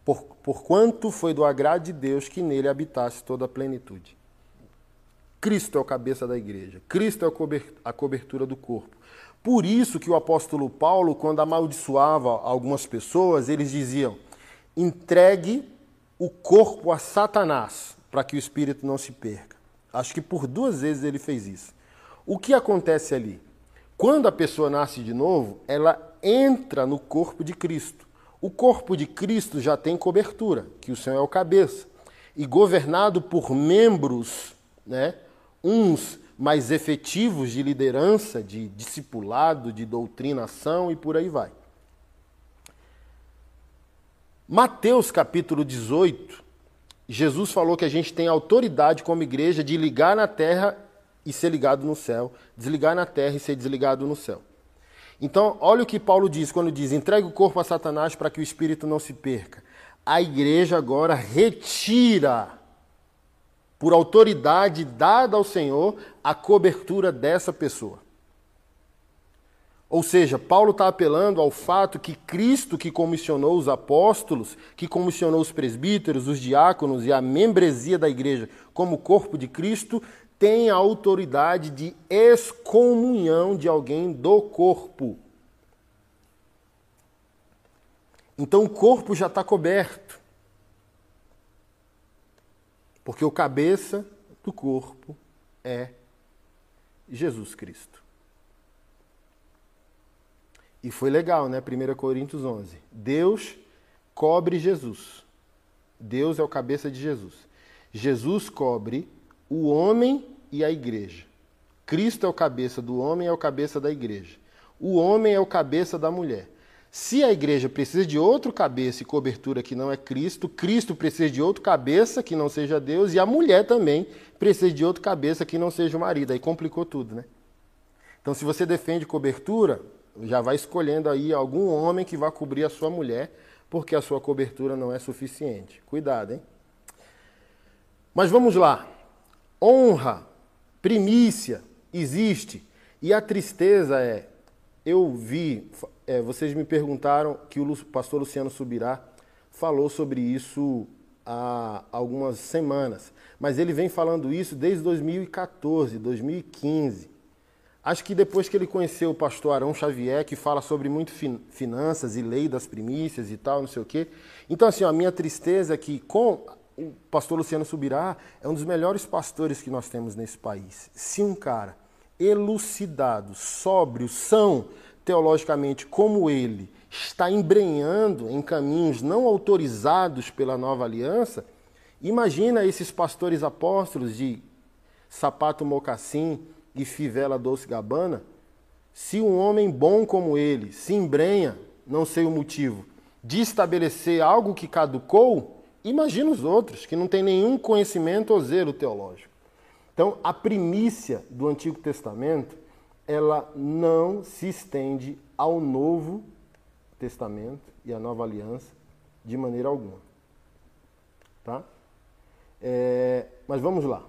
por, porquanto foi do agrado de Deus que nele habitasse toda a plenitude. Cristo é o cabeça da igreja, Cristo é a cobertura do corpo. Por isso que o apóstolo Paulo, quando amaldiçoava algumas pessoas, eles diziam: entregue o corpo a Satanás, para que o espírito não se perca. Acho que por duas vezes ele fez isso. O que acontece ali? Quando a pessoa nasce de novo, ela entra no corpo de Cristo. O corpo de Cristo já tem cobertura, que o Senhor é o cabeça, e governado por membros, né, uns mais efetivos de liderança, de discipulado, de doutrinação e por aí vai. Mateus capítulo 18, Jesus falou que a gente tem autoridade como igreja de ligar na terra e ser ligado no céu, desligar na terra e ser desligado no céu. Então, olha o que Paulo diz quando diz: entregue o corpo a Satanás para que o espírito não se perca. A igreja agora retira por autoridade dada ao Senhor, a cobertura dessa pessoa. Ou seja, Paulo está apelando ao fato que Cristo, que comissionou os apóstolos, que comissionou os presbíteros, os diáconos e a membresia da igreja como corpo de Cristo, tem a autoridade de excomunhão de alguém do corpo. Então o corpo já está coberto. Porque o cabeça do corpo é Jesus Cristo. E foi legal, né? 1 Coríntios 11. Deus cobre Jesus. Deus é o cabeça de Jesus. Jesus cobre o homem e a igreja. Cristo é o cabeça do homem, é o cabeça da igreja. O homem é o cabeça da mulher. Se a igreja precisa de outro cabeça e cobertura que não é Cristo, Cristo precisa de outro cabeça que não seja Deus, e a mulher também precisa de outro cabeça que não seja o marido. Aí complicou tudo, né? Então, se você defende cobertura, já vai escolhendo aí algum homem que vai cobrir a sua mulher, porque a sua cobertura não é suficiente. Cuidado, hein? Mas vamos lá. Honra, primícia, existe. E a tristeza é eu vi, é, vocês me perguntaram que o pastor Luciano Subirá falou sobre isso há algumas semanas, mas ele vem falando isso desde 2014, 2015. Acho que depois que ele conheceu o pastor Arão Xavier, que fala sobre muito fin finanças e lei das primícias e tal, não sei o quê. Então, assim, a minha tristeza é que com o pastor Luciano Subirá é um dos melhores pastores que nós temos nesse país. Se um cara elucidado, sóbrio, são teologicamente como ele, está embrenhando em caminhos não autorizados pela nova aliança, imagina esses pastores apóstolos de sapato mocassim e fivela doce gabana, se um homem bom como ele se embrenha, não sei o motivo, de estabelecer algo que caducou, imagina os outros que não têm nenhum conhecimento ou zelo teológico. Então, a primícia do Antigo Testamento, ela não se estende ao Novo Testamento e à Nova Aliança de maneira alguma. Tá? É, mas vamos lá.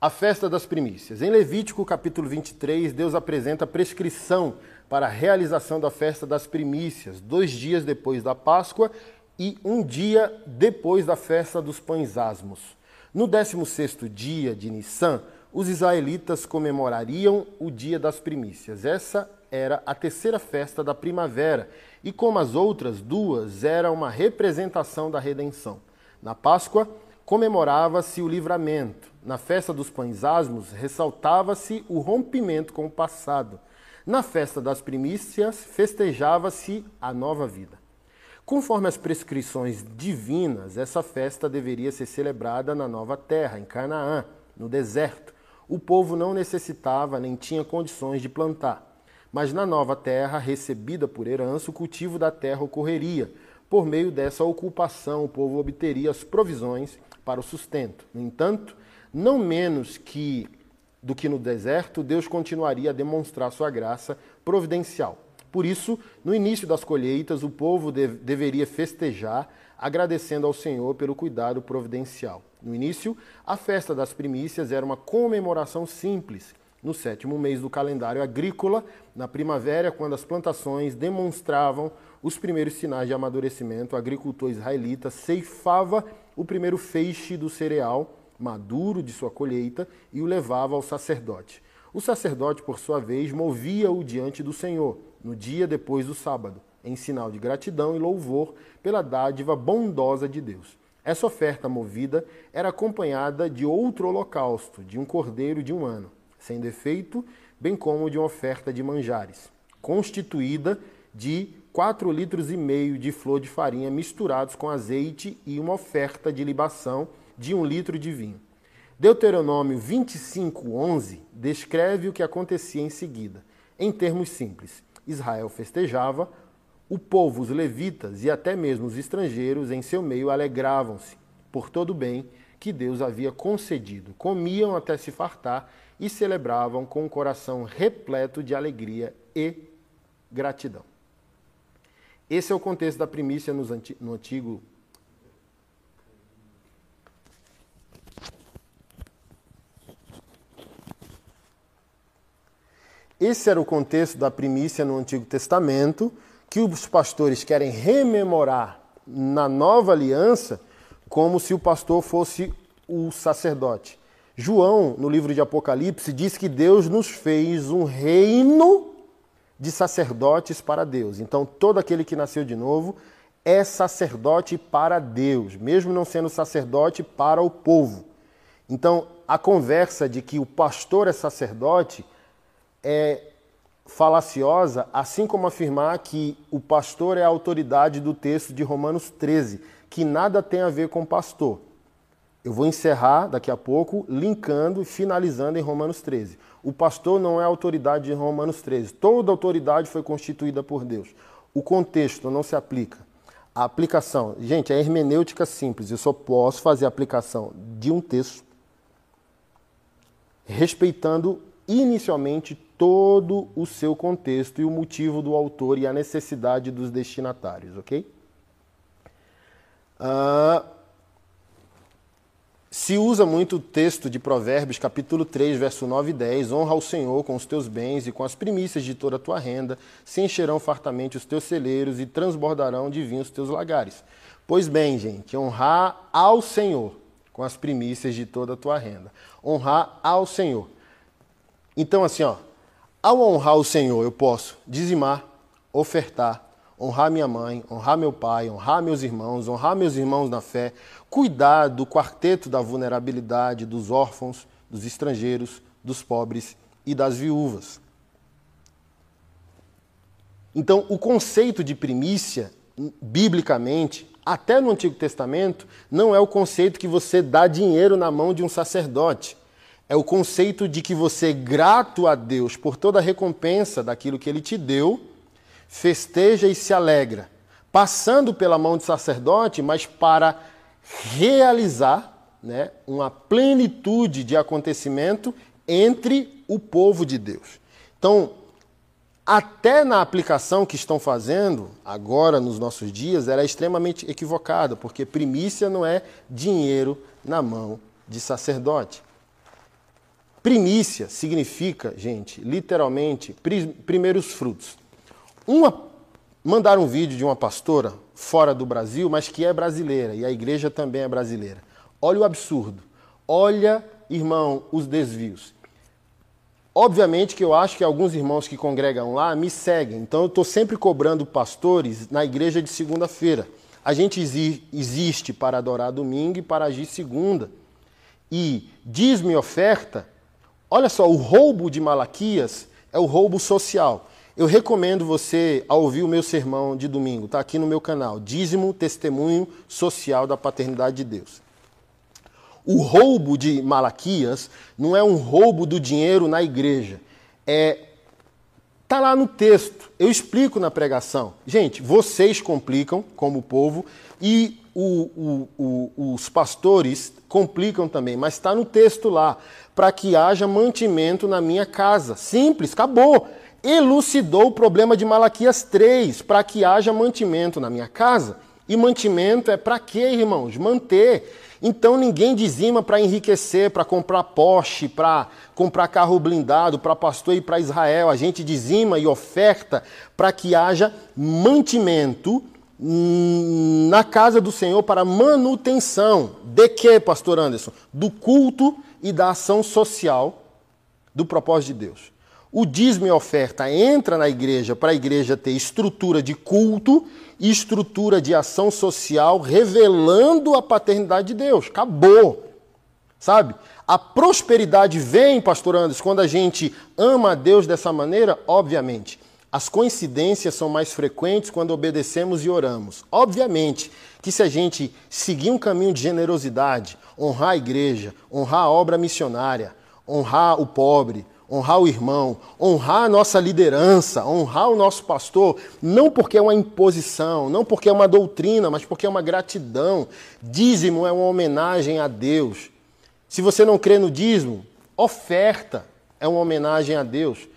A festa das primícias. Em Levítico capítulo 23, Deus apresenta a prescrição para a realização da festa das primícias, dois dias depois da Páscoa e um dia depois da festa dos pães asmos. No 16º dia de Nissan, os israelitas comemorariam o dia das primícias. Essa era a terceira festa da primavera e, como as outras duas, era uma representação da redenção. Na Páscoa, comemorava-se o livramento. Na festa dos pães asmos, ressaltava-se o rompimento com o passado. Na festa das primícias, festejava-se a nova vida. Conforme as prescrições divinas, essa festa deveria ser celebrada na nova terra, em Canaã, no deserto. O povo não necessitava nem tinha condições de plantar. Mas na nova terra, recebida por herança, o cultivo da terra ocorreria. Por meio dessa ocupação, o povo obteria as provisões para o sustento. No entanto, não menos que do que no deserto, Deus continuaria a demonstrar sua graça providencial. Por isso, no início das colheitas, o povo deve, deveria festejar, agradecendo ao Senhor pelo cuidado providencial. No início, a festa das primícias era uma comemoração simples. No sétimo mês do calendário agrícola, na primavera, quando as plantações demonstravam os primeiros sinais de amadurecimento, o agricultor israelita ceifava o primeiro feixe do cereal maduro de sua colheita e o levava ao sacerdote. O sacerdote, por sua vez, movia-o diante do Senhor no dia depois do sábado, em sinal de gratidão e louvor pela dádiva bondosa de Deus. Essa oferta movida era acompanhada de outro holocausto, de um cordeiro de um ano, sem defeito, bem como de uma oferta de manjares, constituída de quatro litros e meio de flor de farinha misturados com azeite e uma oferta de libação de um litro de vinho. Deuteronômio 25, 11 descreve o que acontecia em seguida, em termos simples. Israel festejava, o povo, os levitas e até mesmo os estrangeiros em seu meio alegravam-se por todo o bem que Deus havia concedido. Comiam até se fartar e celebravam com o coração repleto de alegria e gratidão. Esse é o contexto da primícia no Antigo Esse era o contexto da primícia no Antigo Testamento, que os pastores querem rememorar na nova aliança, como se o pastor fosse o sacerdote. João, no livro de Apocalipse, diz que Deus nos fez um reino de sacerdotes para Deus. Então, todo aquele que nasceu de novo é sacerdote para Deus, mesmo não sendo sacerdote para o povo. Então, a conversa de que o pastor é sacerdote é falaciosa, assim como afirmar que o pastor é a autoridade do texto de Romanos 13, que nada tem a ver com pastor. Eu vou encerrar daqui a pouco, linkando e finalizando em Romanos 13. O pastor não é a autoridade de Romanos 13. Toda autoridade foi constituída por Deus. O contexto não se aplica. A aplicação, gente, é hermenêutica simples. Eu só posso fazer a aplicação de um texto respeitando inicialmente todo o seu contexto e o motivo do autor e a necessidade dos destinatários, ok? Uh, se usa muito o texto de Provérbios, capítulo 3, verso 9 e 10. Honra ao Senhor com os teus bens e com as primícias de toda a tua renda, se encherão fartamente os teus celeiros e transbordarão de vinho os teus lagares. Pois bem, gente, honrar ao Senhor com as primícias de toda a tua renda. Honrar ao Senhor. Então, assim, ó, ao honrar o Senhor, eu posso dizimar, ofertar, honrar minha mãe, honrar meu pai, honrar meus irmãos, honrar meus irmãos na fé, cuidar do quarteto da vulnerabilidade, dos órfãos, dos estrangeiros, dos pobres e das viúvas. Então, o conceito de primícia, biblicamente, até no Antigo Testamento, não é o conceito que você dá dinheiro na mão de um sacerdote. É o conceito de que você, grato a Deus por toda a recompensa daquilo que ele te deu, festeja e se alegra, passando pela mão do sacerdote, mas para realizar né, uma plenitude de acontecimento entre o povo de Deus. Então, até na aplicação que estão fazendo agora nos nossos dias, ela é extremamente equivocada, porque primícia não é dinheiro na mão de sacerdote. Primícia significa, gente, literalmente, primeiros frutos. Uma, mandaram um vídeo de uma pastora fora do Brasil, mas que é brasileira, e a igreja também é brasileira. Olha o absurdo. Olha, irmão, os desvios. Obviamente que eu acho que alguns irmãos que congregam lá me seguem, então eu estou sempre cobrando pastores na igreja de segunda-feira. A gente existe para adorar domingo e para agir segunda. E diz-me oferta, olha só, o roubo de Malaquias é o roubo social. Eu recomendo você a ouvir o meu sermão de domingo, está aqui no meu canal, Dízimo Testemunho Social da Paternidade de Deus. O roubo de Malaquias não é um roubo do dinheiro na igreja. É tá lá no texto. Eu explico na pregação. Gente, vocês complicam como povo e o, o, o, os pastores complicam também, mas está no texto lá para que haja mantimento na minha casa. Simples, acabou elucidou o problema de Malaquias 3, para que haja mantimento na minha casa. E mantimento é para quê, irmãos? Manter. Então ninguém dizima para enriquecer, para comprar Porsche, para comprar carro blindado, para pastor ir para Israel. A gente dizima e oferta para que haja mantimento na casa do Senhor para manutenção. De quê, pastor Anderson? Do culto e da ação social do propósito de Deus. O dízimo e oferta entra na igreja para a igreja ter estrutura de culto e estrutura de ação social, revelando a paternidade de Deus. Acabou. Sabe? A prosperidade vem, pastor Anderson, quando a gente ama a Deus dessa maneira, obviamente. As coincidências são mais frequentes quando obedecemos e oramos. Obviamente que se a gente seguir um caminho de generosidade, honrar a igreja, honrar a obra missionária, honrar o pobre, honrar o irmão, honrar a nossa liderança, honrar o nosso pastor, não porque é uma imposição, não porque é uma doutrina, mas porque é uma gratidão. Dízimo é uma homenagem a Deus. Se você não crê no dízimo, oferta é uma homenagem a Deus.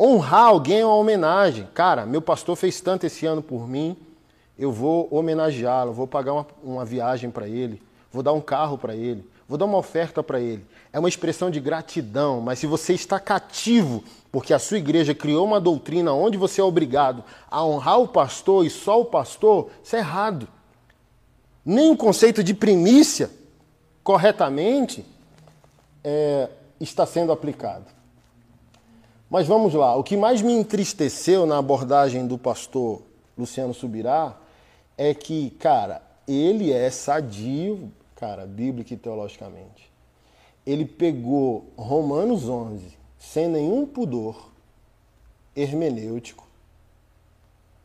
Honrar alguém é uma homenagem. Cara, meu pastor fez tanto esse ano por mim, eu vou homenageá-lo, vou pagar uma, uma viagem para ele, vou dar um carro para ele, vou dar uma oferta para ele é uma expressão de gratidão, mas se você está cativo, porque a sua igreja criou uma doutrina onde você é obrigado a honrar o pastor e só o pastor, isso é errado. Nem o conceito de primícia, corretamente, é, está sendo aplicado. Mas vamos lá, o que mais me entristeceu na abordagem do pastor Luciano Subirá é que, cara, ele é sadio, cara, bíblico e teologicamente ele pegou Romanos 11 sem nenhum pudor hermenêutico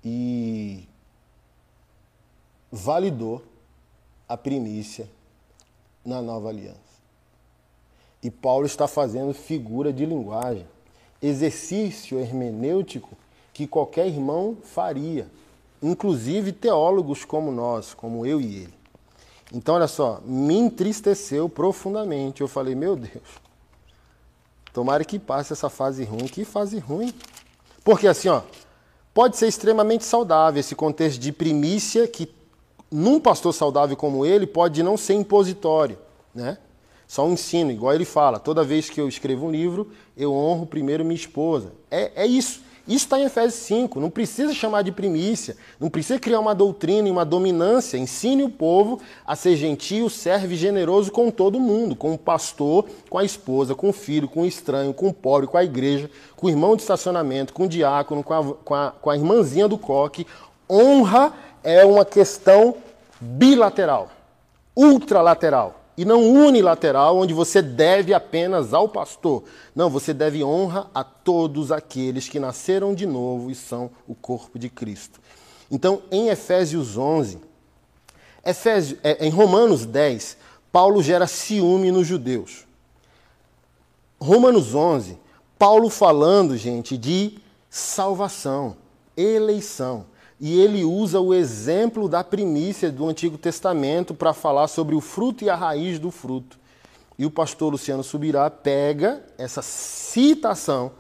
e validou a primícia na nova aliança. E Paulo está fazendo figura de linguagem, exercício hermenêutico que qualquer irmão faria, inclusive teólogos como nós, como eu e ele. Então, olha só, me entristeceu profundamente. Eu falei, meu Deus, tomara que passe essa fase ruim. Que fase ruim? Porque assim, ó, pode ser extremamente saudável esse contexto de primícia que num pastor saudável como ele pode não ser impositório, né? Só um ensino, igual ele fala, toda vez que eu escrevo um livro, eu honro primeiro minha esposa. É, é isso. Isso está em Efésios 5. Não precisa chamar de primícia, não precisa criar uma doutrina e uma dominância. Ensine o povo a ser gentil, serve generoso com todo mundo, com o pastor, com a esposa, com o filho, com o estranho, com o pobre, com a igreja, com o irmão de estacionamento, com o diácono, com a, com a, com a irmãzinha do coque. Honra é uma questão bilateral, ultralateral e não unilateral, onde você deve apenas ao pastor. Não, você deve honra a todos aqueles que nasceram de novo e são o corpo de Cristo. Então, em Efésios 11, Efésios, é, em Romanos 10, Paulo gera ciúme nos judeus. Romanos 11, Paulo falando, gente, de salvação, eleição. E ele usa o exemplo da primícia do Antigo Testamento para falar sobre o fruto e a raiz do fruto. E o pastor Luciano Subirá pega essa citação,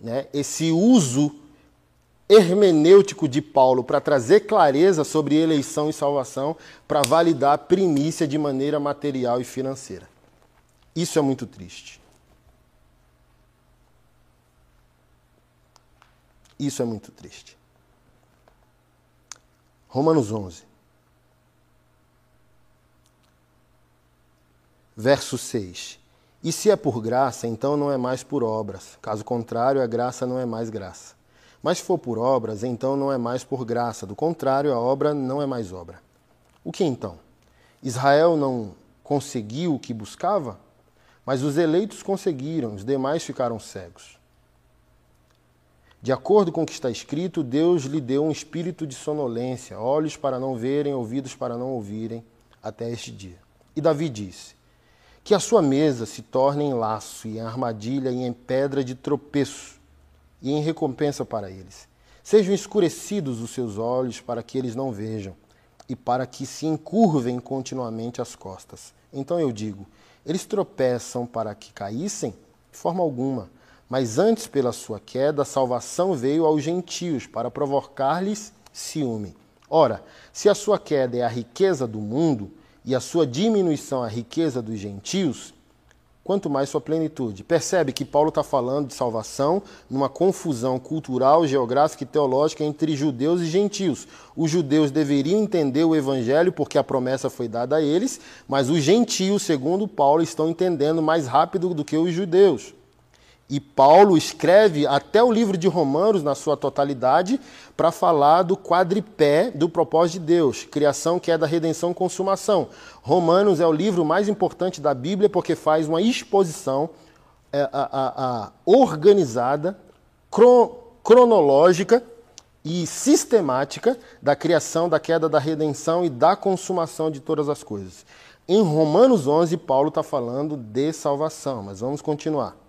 né, esse uso hermenêutico de Paulo para trazer clareza sobre eleição e salvação, para validar a primícia de maneira material e financeira. Isso é muito triste. Isso é muito triste. Romanos 11. Verso 6. E se é por graça, então não é mais por obras. Caso contrário, a graça não é mais graça. Mas se for por obras, então não é mais por graça. Do contrário, a obra não é mais obra. O que então? Israel não conseguiu o que buscava? Mas os eleitos conseguiram, os demais ficaram cegos. De acordo com o que está escrito, Deus lhe deu um espírito de sonolência, olhos para não verem, ouvidos para não ouvirem, até este dia. E Davi disse: Que a sua mesa se torne em laço, e em armadilha, e em pedra de tropeço, e em recompensa para eles. Sejam escurecidos os seus olhos para que eles não vejam, e para que se encurvem continuamente as costas. Então eu digo: eles tropeçam para que caíssem? De forma alguma mas antes, pela sua queda, a salvação veio aos gentios para provocar-lhes ciúme. Ora, se a sua queda é a riqueza do mundo e a sua diminuição a riqueza dos gentios, quanto mais sua plenitude. Percebe que Paulo está falando de salvação numa confusão cultural, geográfica e teológica entre judeus e gentios. Os judeus deveriam entender o evangelho porque a promessa foi dada a eles, mas os gentios, segundo Paulo, estão entendendo mais rápido do que os judeus. E Paulo escreve até o livro de Romanos, na sua totalidade, para falar do quadripé do propósito de Deus, criação, queda, redenção, consumação. Romanos é o livro mais importante da Bíblia porque faz uma exposição é, a, a, a, organizada, cro, cronológica e sistemática da criação, da queda, da redenção e da consumação de todas as coisas. Em Romanos 11, Paulo está falando de salvação, mas vamos continuar.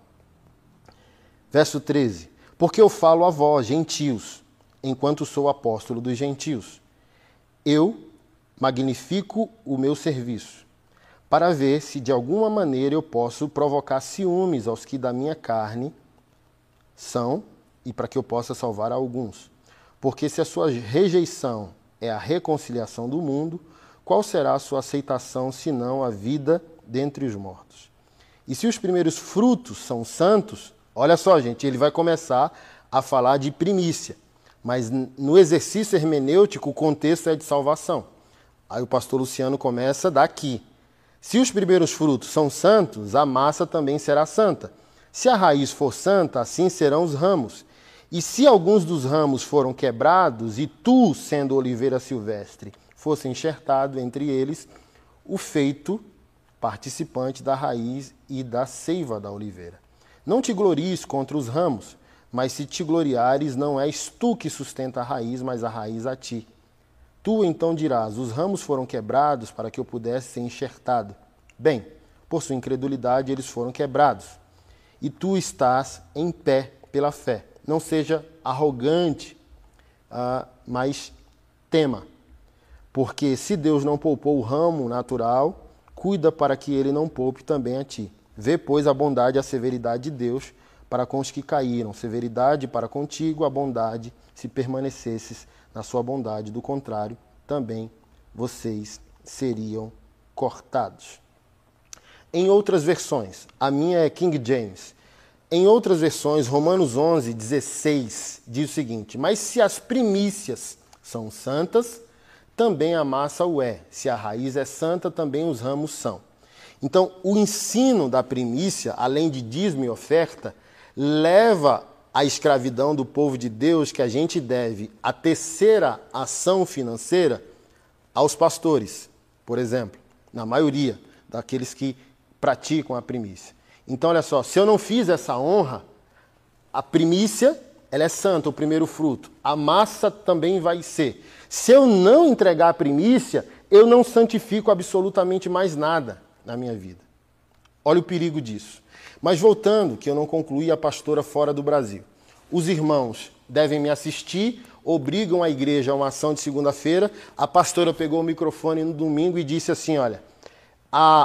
Verso 13: Porque eu falo a vós, gentios, enquanto sou apóstolo dos gentios. Eu magnifico o meu serviço, para ver se de alguma maneira eu posso provocar ciúmes aos que da minha carne são, e para que eu possa salvar alguns. Porque se a sua rejeição é a reconciliação do mundo, qual será a sua aceitação senão a vida dentre os mortos? E se os primeiros frutos são santos, Olha só, gente, ele vai começar a falar de primícia, mas no exercício hermenêutico o contexto é de salvação. Aí o pastor Luciano começa daqui. Se os primeiros frutos são santos, a massa também será santa. Se a raiz for santa, assim serão os ramos. E se alguns dos ramos foram quebrados, e tu, sendo oliveira silvestre, fosse enxertado entre eles, o feito participante da raiz e da seiva da oliveira. Não te glories contra os ramos, mas se te gloriares, não és tu que sustenta a raiz, mas a raiz a ti. Tu então dirás: Os ramos foram quebrados para que eu pudesse ser enxertado. Bem, por sua incredulidade eles foram quebrados. E tu estás em pé pela fé. Não seja arrogante, uh, mas tema. Porque se Deus não poupou o ramo natural, cuida para que ele não poupe também a ti. Vê, pois, a bondade e a severidade de Deus para com os que caíram, severidade para contigo, a bondade, se permanecesses na sua bondade, do contrário, também vocês seriam cortados. Em outras versões, a minha é King James, em outras versões, Romanos 11, 16, diz o seguinte: Mas se as primícias são santas, também a massa o é. Se a raiz é santa, também os ramos são. Então, o ensino da primícia, além de dízimo e oferta, leva à escravidão do povo de Deus que a gente deve a terceira ação financeira aos pastores, por exemplo, na maioria daqueles que praticam a primícia. Então, olha só, se eu não fiz essa honra, a primícia, ela é santa, o primeiro fruto. A massa também vai ser. Se eu não entregar a primícia, eu não santifico absolutamente mais nada na minha vida. Olha o perigo disso. Mas voltando, que eu não concluí a pastora fora do Brasil. Os irmãos devem me assistir, obrigam a igreja a uma ação de segunda-feira. A pastora pegou o microfone no domingo e disse assim: Olha, a,